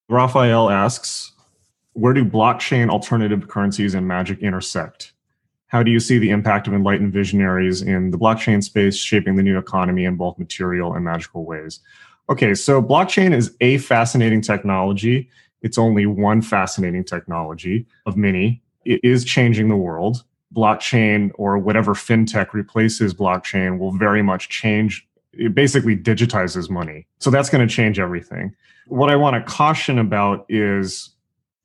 Raphael asks, where do blockchain alternative currencies and magic intersect? How do you see the impact of enlightened visionaries in the blockchain space shaping the new economy in both material and magical ways? Okay, so blockchain is a fascinating technology. It's only one fascinating technology of many. It is changing the world. Blockchain or whatever fintech replaces blockchain will very much change. It basically digitizes money. So that's going to change everything. What I want to caution about is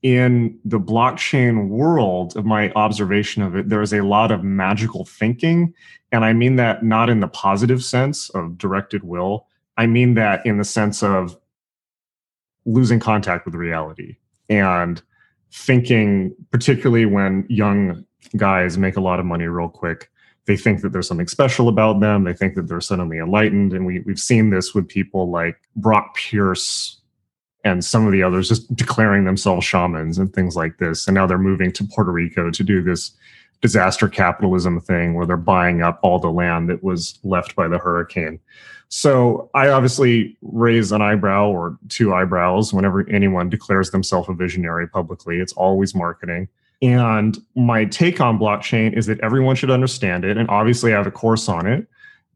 in the blockchain world of my observation of it, there is a lot of magical thinking. And I mean that not in the positive sense of directed will. I mean that in the sense of losing contact with reality and thinking, particularly when young guys make a lot of money real quick. They think that there's something special about them. They think that they're suddenly enlightened. And we, we've seen this with people like Brock Pierce and some of the others just declaring themselves shamans and things like this. And now they're moving to Puerto Rico to do this disaster capitalism thing where they're buying up all the land that was left by the hurricane. So I obviously raise an eyebrow or two eyebrows whenever anyone declares themselves a visionary publicly. It's always marketing. And my take on blockchain is that everyone should understand it. And obviously, I have a course on it,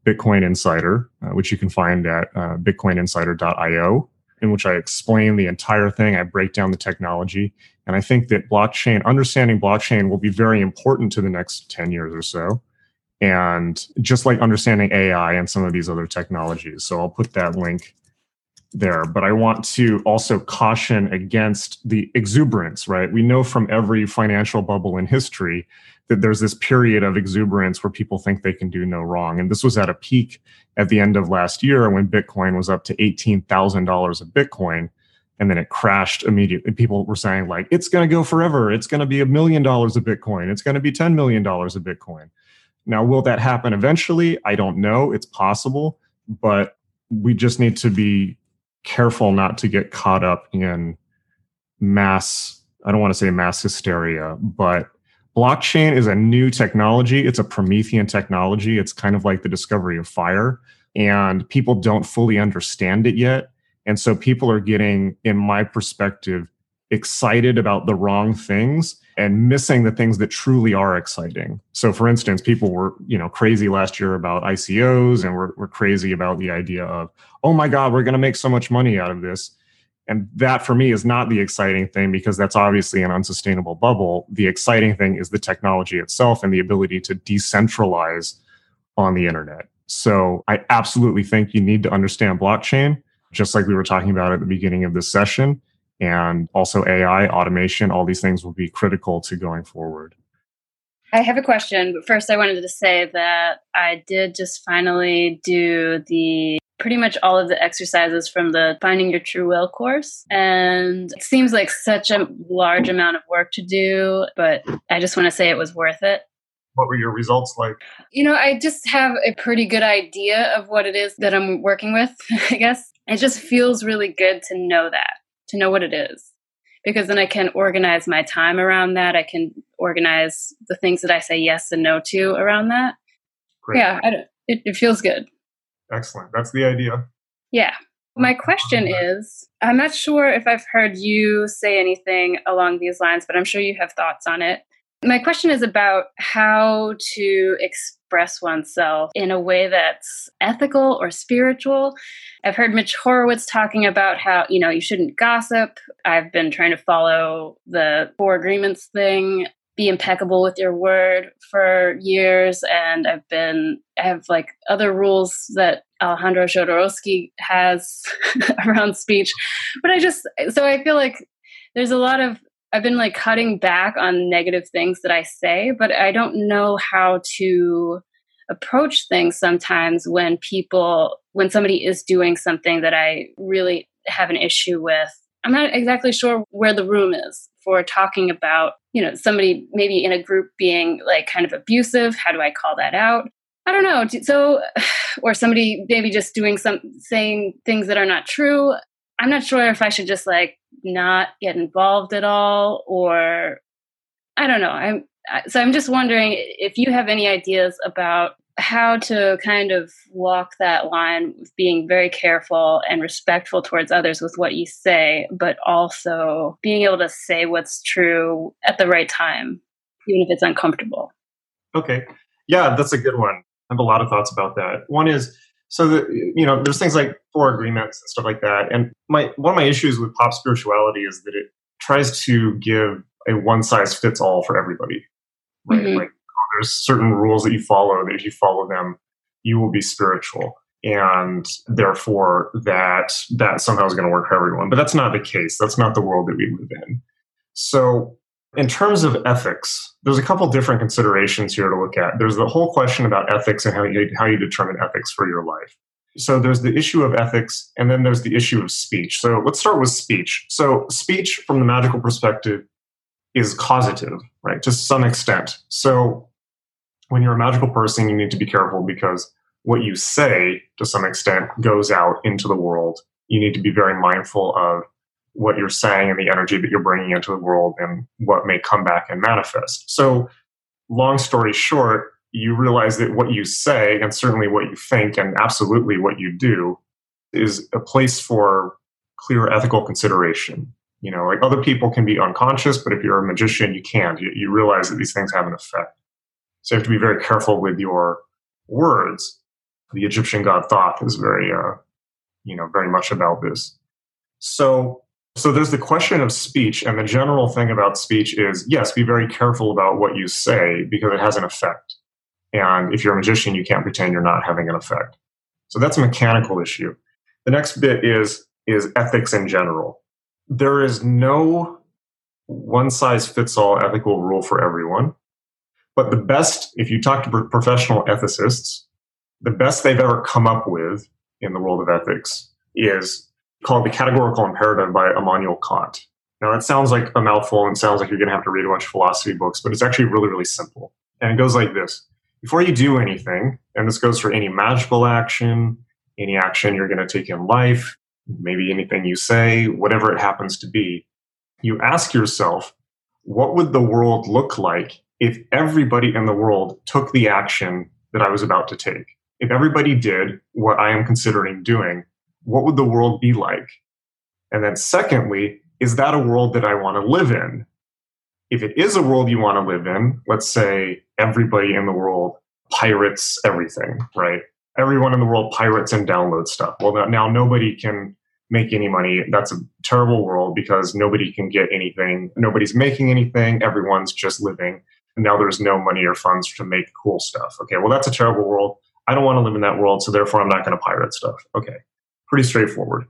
Bitcoin Insider, uh, which you can find at uh, bitcoininsider.io in which I explain the entire thing. I break down the technology. And I think that blockchain, understanding blockchain will be very important to the next 10 years or so. And just like understanding AI and some of these other technologies. So I'll put that link there. But I want to also caution against the exuberance, right? We know from every financial bubble in history that there's this period of exuberance where people think they can do no wrong. And this was at a peak at the end of last year when Bitcoin was up to $18,000 a Bitcoin. And then it crashed immediately. People were saying, like, it's going to go forever. It's going to be a million dollars a Bitcoin. It's going to be $10 million a Bitcoin. Now, will that happen eventually? I don't know. It's possible, but we just need to be careful not to get caught up in mass, I don't want to say mass hysteria, but blockchain is a new technology. It's a Promethean technology. It's kind of like the discovery of fire, and people don't fully understand it yet. And so people are getting, in my perspective, excited about the wrong things and missing the things that truly are exciting. So for instance, people were, you know, crazy last year about ICOs and we're, we're crazy about the idea of, oh my God, we're going to make so much money out of this. And that for me is not the exciting thing because that's obviously an unsustainable bubble. The exciting thing is the technology itself and the ability to decentralize on the internet. So I absolutely think you need to understand blockchain, just like we were talking about at the beginning of this session. And also AI, automation, all these things will be critical to going forward. I have a question, but first I wanted to say that I did just finally do the pretty much all of the exercises from the Finding Your True Will course. And it seems like such a large amount of work to do, but I just want to say it was worth it. What were your results like? You know, I just have a pretty good idea of what it is that I'm working with, I guess. It just feels really good to know that, to know what it is. Because then I can organize my time around that. I can organize the things that I say yes and no to around that. Great. Yeah, it, it feels good. Excellent. That's the idea. Yeah. My question is I'm not sure if I've heard you say anything along these lines, but I'm sure you have thoughts on it. My question is about how to express oneself in a way that's ethical or spiritual. I've heard Mitch Horowitz talking about how, you know, you shouldn't gossip. I've been trying to follow the four agreements thing be impeccable with your word for years and i've been i have like other rules that alejandro jodorowsky has around speech but i just so i feel like there's a lot of I've been like cutting back on negative things that I say, but I don't know how to approach things sometimes when people when somebody is doing something that I really have an issue with. I'm not exactly sure where the room is for talking about, you know, somebody maybe in a group being like kind of abusive. How do I call that out? I don't know. So, or somebody maybe just doing some saying things that are not true. I'm not sure if I should just like not get involved at all or I don't know. I'm so I'm just wondering if you have any ideas about how to kind of walk that line with being very careful and respectful towards others with what you say, but also being able to say what's true at the right time, even if it's uncomfortable. Okay. Yeah, that's a good one. I have a lot of thoughts about that. One is so that you know, there's things like four agreements and stuff like that. And my one of my issues with pop spirituality is that it tries to give a one size fits all for everybody. Right? Mm-hmm. Like there's certain rules that you follow that if you follow them, you will be spiritual. And therefore that that somehow is going to work for everyone. But that's not the case. That's not the world that we live in. So in terms of ethics, there's a couple different considerations here to look at. There's the whole question about ethics and how you, how you determine ethics for your life. So there's the issue of ethics, and then there's the issue of speech. So let's start with speech. So speech, from the magical perspective, is causative, right, to some extent. So when you're a magical person, you need to be careful because what you say to some extent goes out into the world. You need to be very mindful of what you're saying and the energy that you're bringing into the world and what may come back and manifest. So, long story short, you realize that what you say and certainly what you think and absolutely what you do is a place for clear ethical consideration. You know, like other people can be unconscious, but if you're a magician, you can't. You, you realize that these things have an effect. So you have to be very careful with your words. The Egyptian god Thoth is very, uh, you know, very much about this. So, so there's the question of speech, and the general thing about speech is yes, be very careful about what you say because it has an effect. And if you're a magician, you can't pretend you're not having an effect. So that's a mechanical issue. The next bit is is ethics in general. There is no one size fits all ethical rule for everyone. But the best, if you talk to professional ethicists, the best they've ever come up with in the world of ethics is called the categorical imperative by Immanuel Kant. Now, that sounds like a mouthful and sounds like you're going to have to read a bunch of philosophy books, but it's actually really, really simple. And it goes like this Before you do anything, and this goes for any magical action, any action you're going to take in life, maybe anything you say, whatever it happens to be, you ask yourself, what would the world look like if everybody in the world took the action that I was about to take, if everybody did what I am considering doing, what would the world be like? And then, secondly, is that a world that I want to live in? If it is a world you want to live in, let's say everybody in the world pirates everything, right? Everyone in the world pirates and downloads stuff. Well, now nobody can make any money. That's a terrible world because nobody can get anything. Nobody's making anything. Everyone's just living and now there's no money or funds to make cool stuff. Okay, well, that's a terrible world. I don't want to live in that world, so therefore I'm not going to pirate stuff. Okay, pretty straightforward.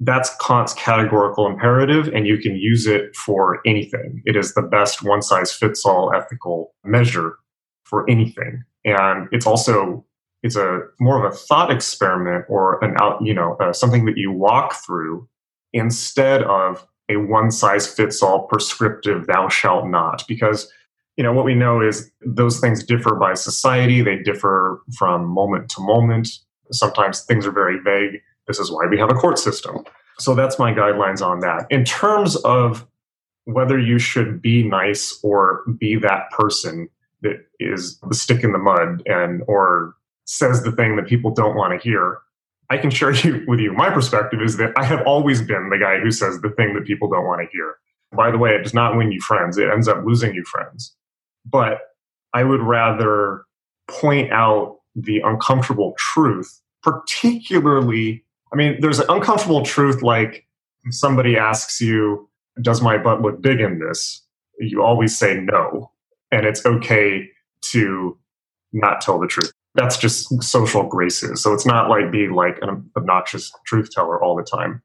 That's Kant's categorical imperative, and you can use it for anything. It is the best one size fits all ethical measure for anything. And it's also it's a more of a thought experiment or an out, you know, uh, something that you walk through instead of a one size fits all prescriptive thou shalt not because you know what we know is those things differ by society they differ from moment to moment sometimes things are very vague this is why we have a court system. So that's my guidelines on that. In terms of whether you should be nice or be that person that is the stick in the mud and or says the thing that people don't want to hear i can share you, with you. My perspective is that i have always been the guy who says the thing that people don't want to hear. By the way it does not win you friends. It ends up losing you friends. But I would rather point out the uncomfortable truth, particularly, I mean, there's an uncomfortable truth like somebody asks you, Does my butt look big in this? You always say no. And it's okay to not tell the truth. That's just social graces. So it's not like being like an obnoxious truth teller all the time.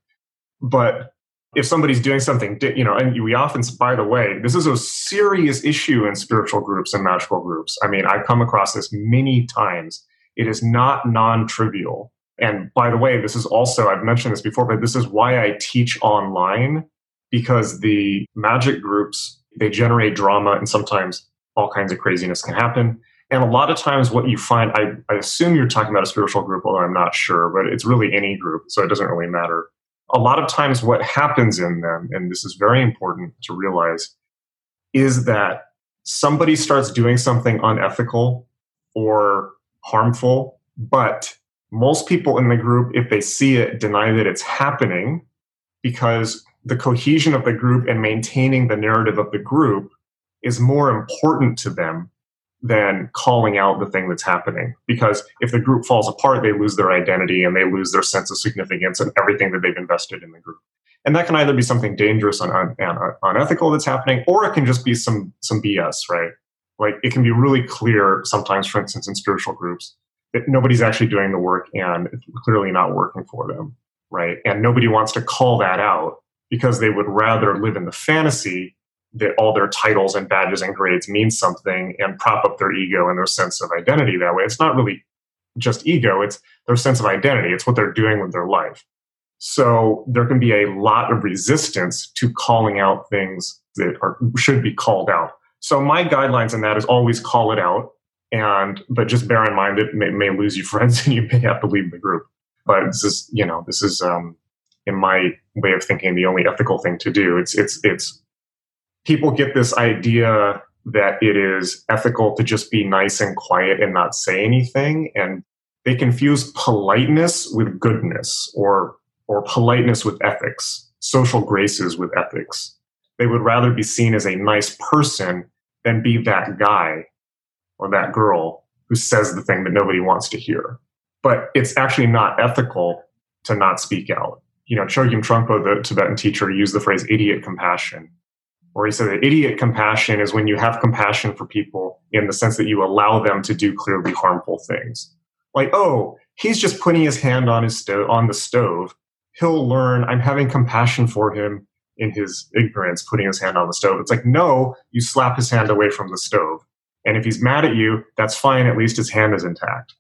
But if somebody's doing something, you know, and we often, by the way, this is a serious issue in spiritual groups and magical groups. I mean, I've come across this many times. It is not non trivial. And by the way, this is also, I've mentioned this before, but this is why I teach online because the magic groups, they generate drama and sometimes all kinds of craziness can happen. And a lot of times, what you find, I, I assume you're talking about a spiritual group, although I'm not sure, but it's really any group, so it doesn't really matter a lot of times what happens in them, and this is very important to realize, is that somebody starts doing something unethical or harmful, but most people in the group, if they see it, deny that it's happening because the cohesion of the group and maintaining the narrative of the group is more important to them than calling out the thing that's happening. Because if the group falls apart, they lose their identity and they lose their sense of significance and everything that they've invested in the group. And that can either be something dangerous and, un- and unethical that's happening, or it can just be some some BS, right? Like it can be really clear sometimes, for instance, in spiritual groups, that nobody's actually doing the work and it's clearly not working for them, right? And nobody wants to call that out because they would rather live in the fantasy that all their titles and badges and grades mean something and prop up their ego and their sense of identity that way. It's not really just ego, it's their sense of identity. It's what they're doing with their life. So there can be a lot of resistance to calling out things that are, should be called out. So my guidelines in that is always call it out. And, but just bear in mind it may, may lose you friends and you may have to leave the group. But this is, you know, this is, um, in my way of thinking, the only ethical thing to do. It's, it's, it's people get this idea that it is ethical to just be nice and quiet and not say anything and they confuse politeness with goodness or or politeness with ethics social graces with ethics they would rather be seen as a nice person than be that guy or that girl who says the thing that nobody wants to hear but it's actually not ethical to not speak out you know chogyam trungpa the tibetan teacher used the phrase idiot compassion where he said that idiot compassion is when you have compassion for people in the sense that you allow them to do clearly harmful things. Like, oh, he's just putting his hand on his stove on the stove. He'll learn. I'm having compassion for him in his ignorance, putting his hand on the stove. It's like, no, you slap his hand away from the stove. And if he's mad at you, that's fine. At least his hand is intact.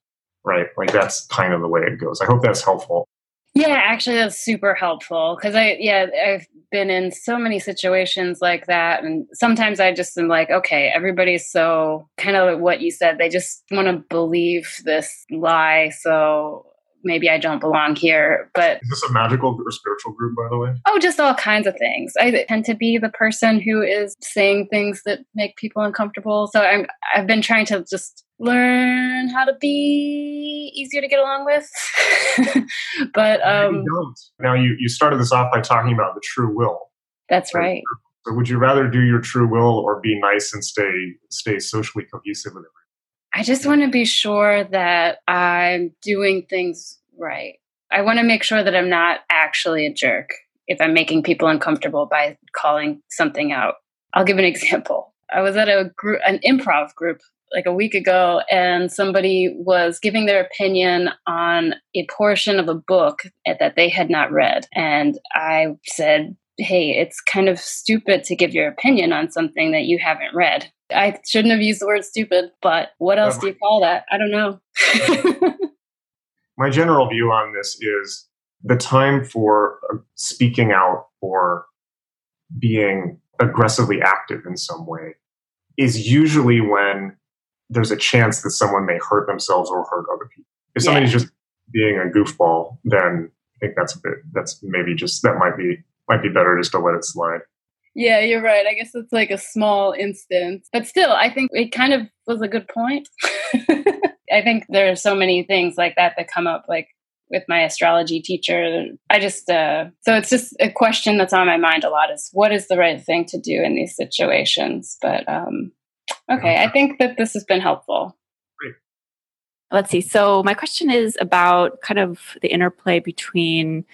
Right? Like that's kind of the way it goes. I hope that's helpful. Yeah, actually, that's super helpful because I, yeah, I've been in so many situations like that. And sometimes I just am like, okay, everybody's so kind of what you said. They just want to believe this lie. So maybe I don't belong here. But is this a magical or spiritual group, by the way? Oh, just all kinds of things. I tend to be the person who is saying things that make people uncomfortable. So I'm I've been trying to just learn how to be easier to get along with. but um now you you started this off by talking about the true will. That's right. So would you rather do your true will or be nice and stay stay socially cohesive with everyone? I just want to be sure that I'm doing things right. I want to make sure that I'm not actually a jerk if I'm making people uncomfortable by calling something out. I'll give an example. I was at a group, an improv group like a week ago and somebody was giving their opinion on a portion of a book that they had not read and i said hey it's kind of stupid to give your opinion on something that you haven't read i shouldn't have used the word stupid but what else do you call that i don't know my general view on this is the time for uh, speaking out or being aggressively active in some way is usually when there's a chance that someone may hurt themselves or hurt other people. If somebody's yeah. just being a goofball, then I think that's a bit that's maybe just that might be might be better just to let it slide. Yeah, you're right. I guess it's like a small instance. But still, I think it kind of was a good point. I think there are so many things like that that come up like with my astrology teacher. I just uh so it's just a question that's on my mind a lot is what is the right thing to do in these situations? But um Okay, I think that this has been helpful. Great. Let's see. So, my question is about kind of the interplay between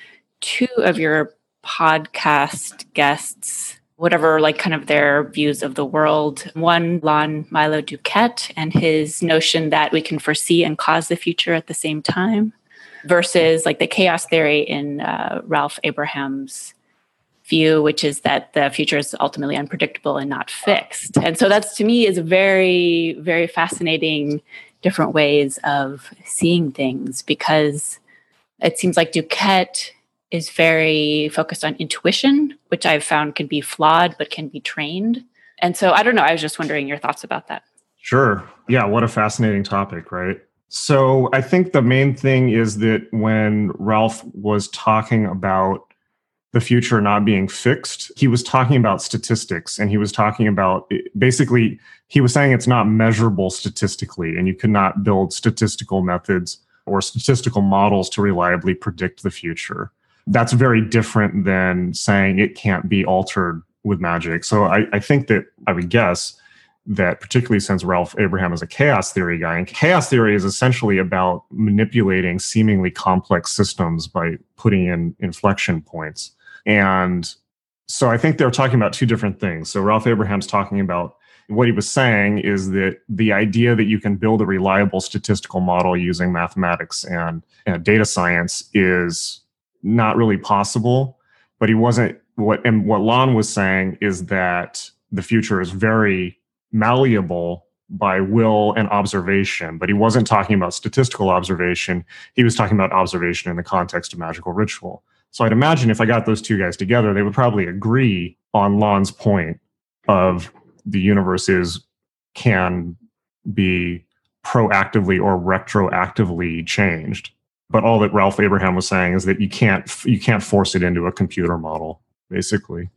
two of your podcast guests, whatever, like kind of their views of the world. One, Lon Milo DuQuette, and his notion that we can foresee and cause the future at the same time, versus like the chaos theory in uh, Ralph Abraham's view, which is that the future is ultimately unpredictable and not fixed. And so that's to me is very, very fascinating different ways of seeing things because it seems like Duquette is very focused on intuition, which I've found can be flawed but can be trained. And so I don't know, I was just wondering your thoughts about that. Sure. Yeah, what a fascinating topic, right? So I think the main thing is that when Ralph was talking about the future not being fixed, he was talking about statistics and he was talking about eh, basically, he was saying it's not measurable statistically and you cannot build statistical methods or statistical models to reliably predict the future. That's very different than saying it can't be altered with magic. So I, I think that I would guess that particularly since Ralph Abraham is a chaos theory guy, and chaos theory is essentially about manipulating seemingly complex systems by putting in inflection points. And so I think they're talking about two different things. So Ralph Abraham's talking about what he was saying is that the idea that you can build a reliable statistical model using mathematics and, and data science is not really possible. But he wasn't what and what Lon was saying is that the future is very malleable by will and observation, but he wasn't talking about statistical observation. He was talking about observation in the context of magical ritual. So I'd imagine if I got those two guys together, they would probably agree on Lon's point of the universe is can be proactively or retroactively changed. But all that Ralph Abraham was saying is that you can't you can't force it into a computer model, basically.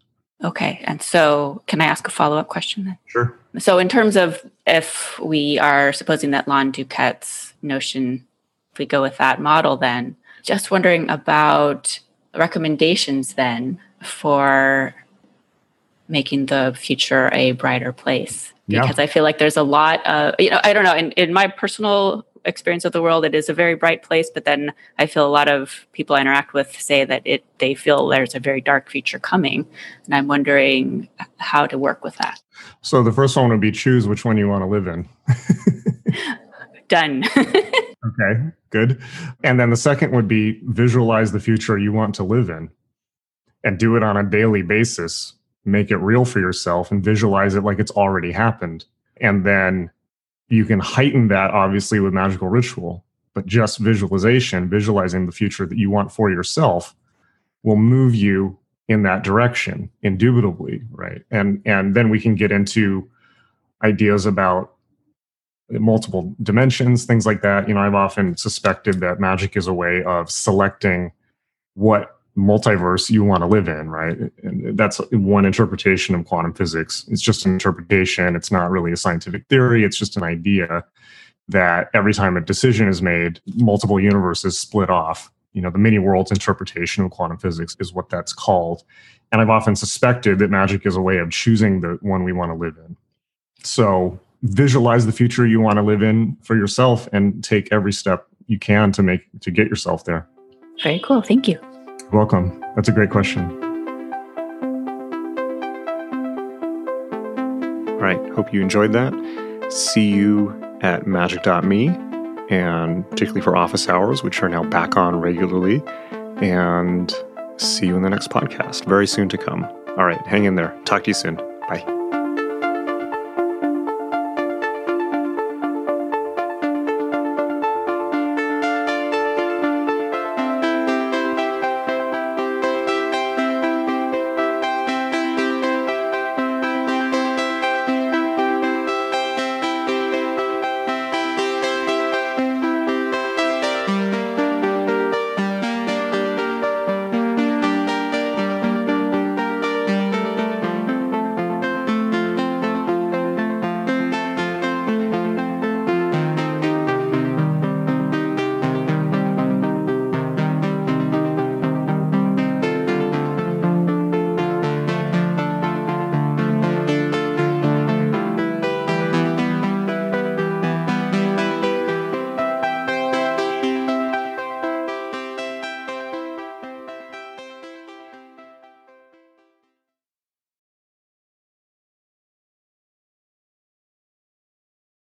Okay. And so can I ask a follow-up question then? Sure. So in terms of if we are supposing that Lon Duquette's notion, if we go with that model, then just wondering about recommendations then for making the future a brighter place because yeah. i feel like there's a lot of you know i don't know in, in my personal experience of the world it is a very bright place but then i feel a lot of people i interact with say that it they feel there's a very dark future coming and i'm wondering how to work with that so the first one would be choose which one you want to live in done Okay, good. And then the second would be visualize the future you want to live in and do it on a daily basis. Make it real for yourself and visualize it like it's already happened. And then you can heighten that obviously with magical ritual, but just visualization, visualizing the future that you want for yourself will move you in that direction indubitably, right? And and then we can get into ideas about multiple dimensions, things like that. You know, I've often suspected that magic is a way of selecting what multiverse you want to live in, right? And that's one interpretation of quantum physics. It's just an interpretation. It's not really a scientific theory. It's just an idea that every time a decision is made, multiple universes split off. You know, the many worlds interpretation of quantum physics is what that's called. And I've often suspected that magic is a way of choosing the one we want to live in. So visualize the future you want to live in for yourself and take every step you can to make to get yourself there. Very cool. Thank you. Welcome. That's a great question. All right. Hope you enjoyed that. See you at magick.me and particularly for office hours, which are now back on regularly. And see you in the next podcast very soon to come. All right. Hang in there. Talk to you soon. Bye.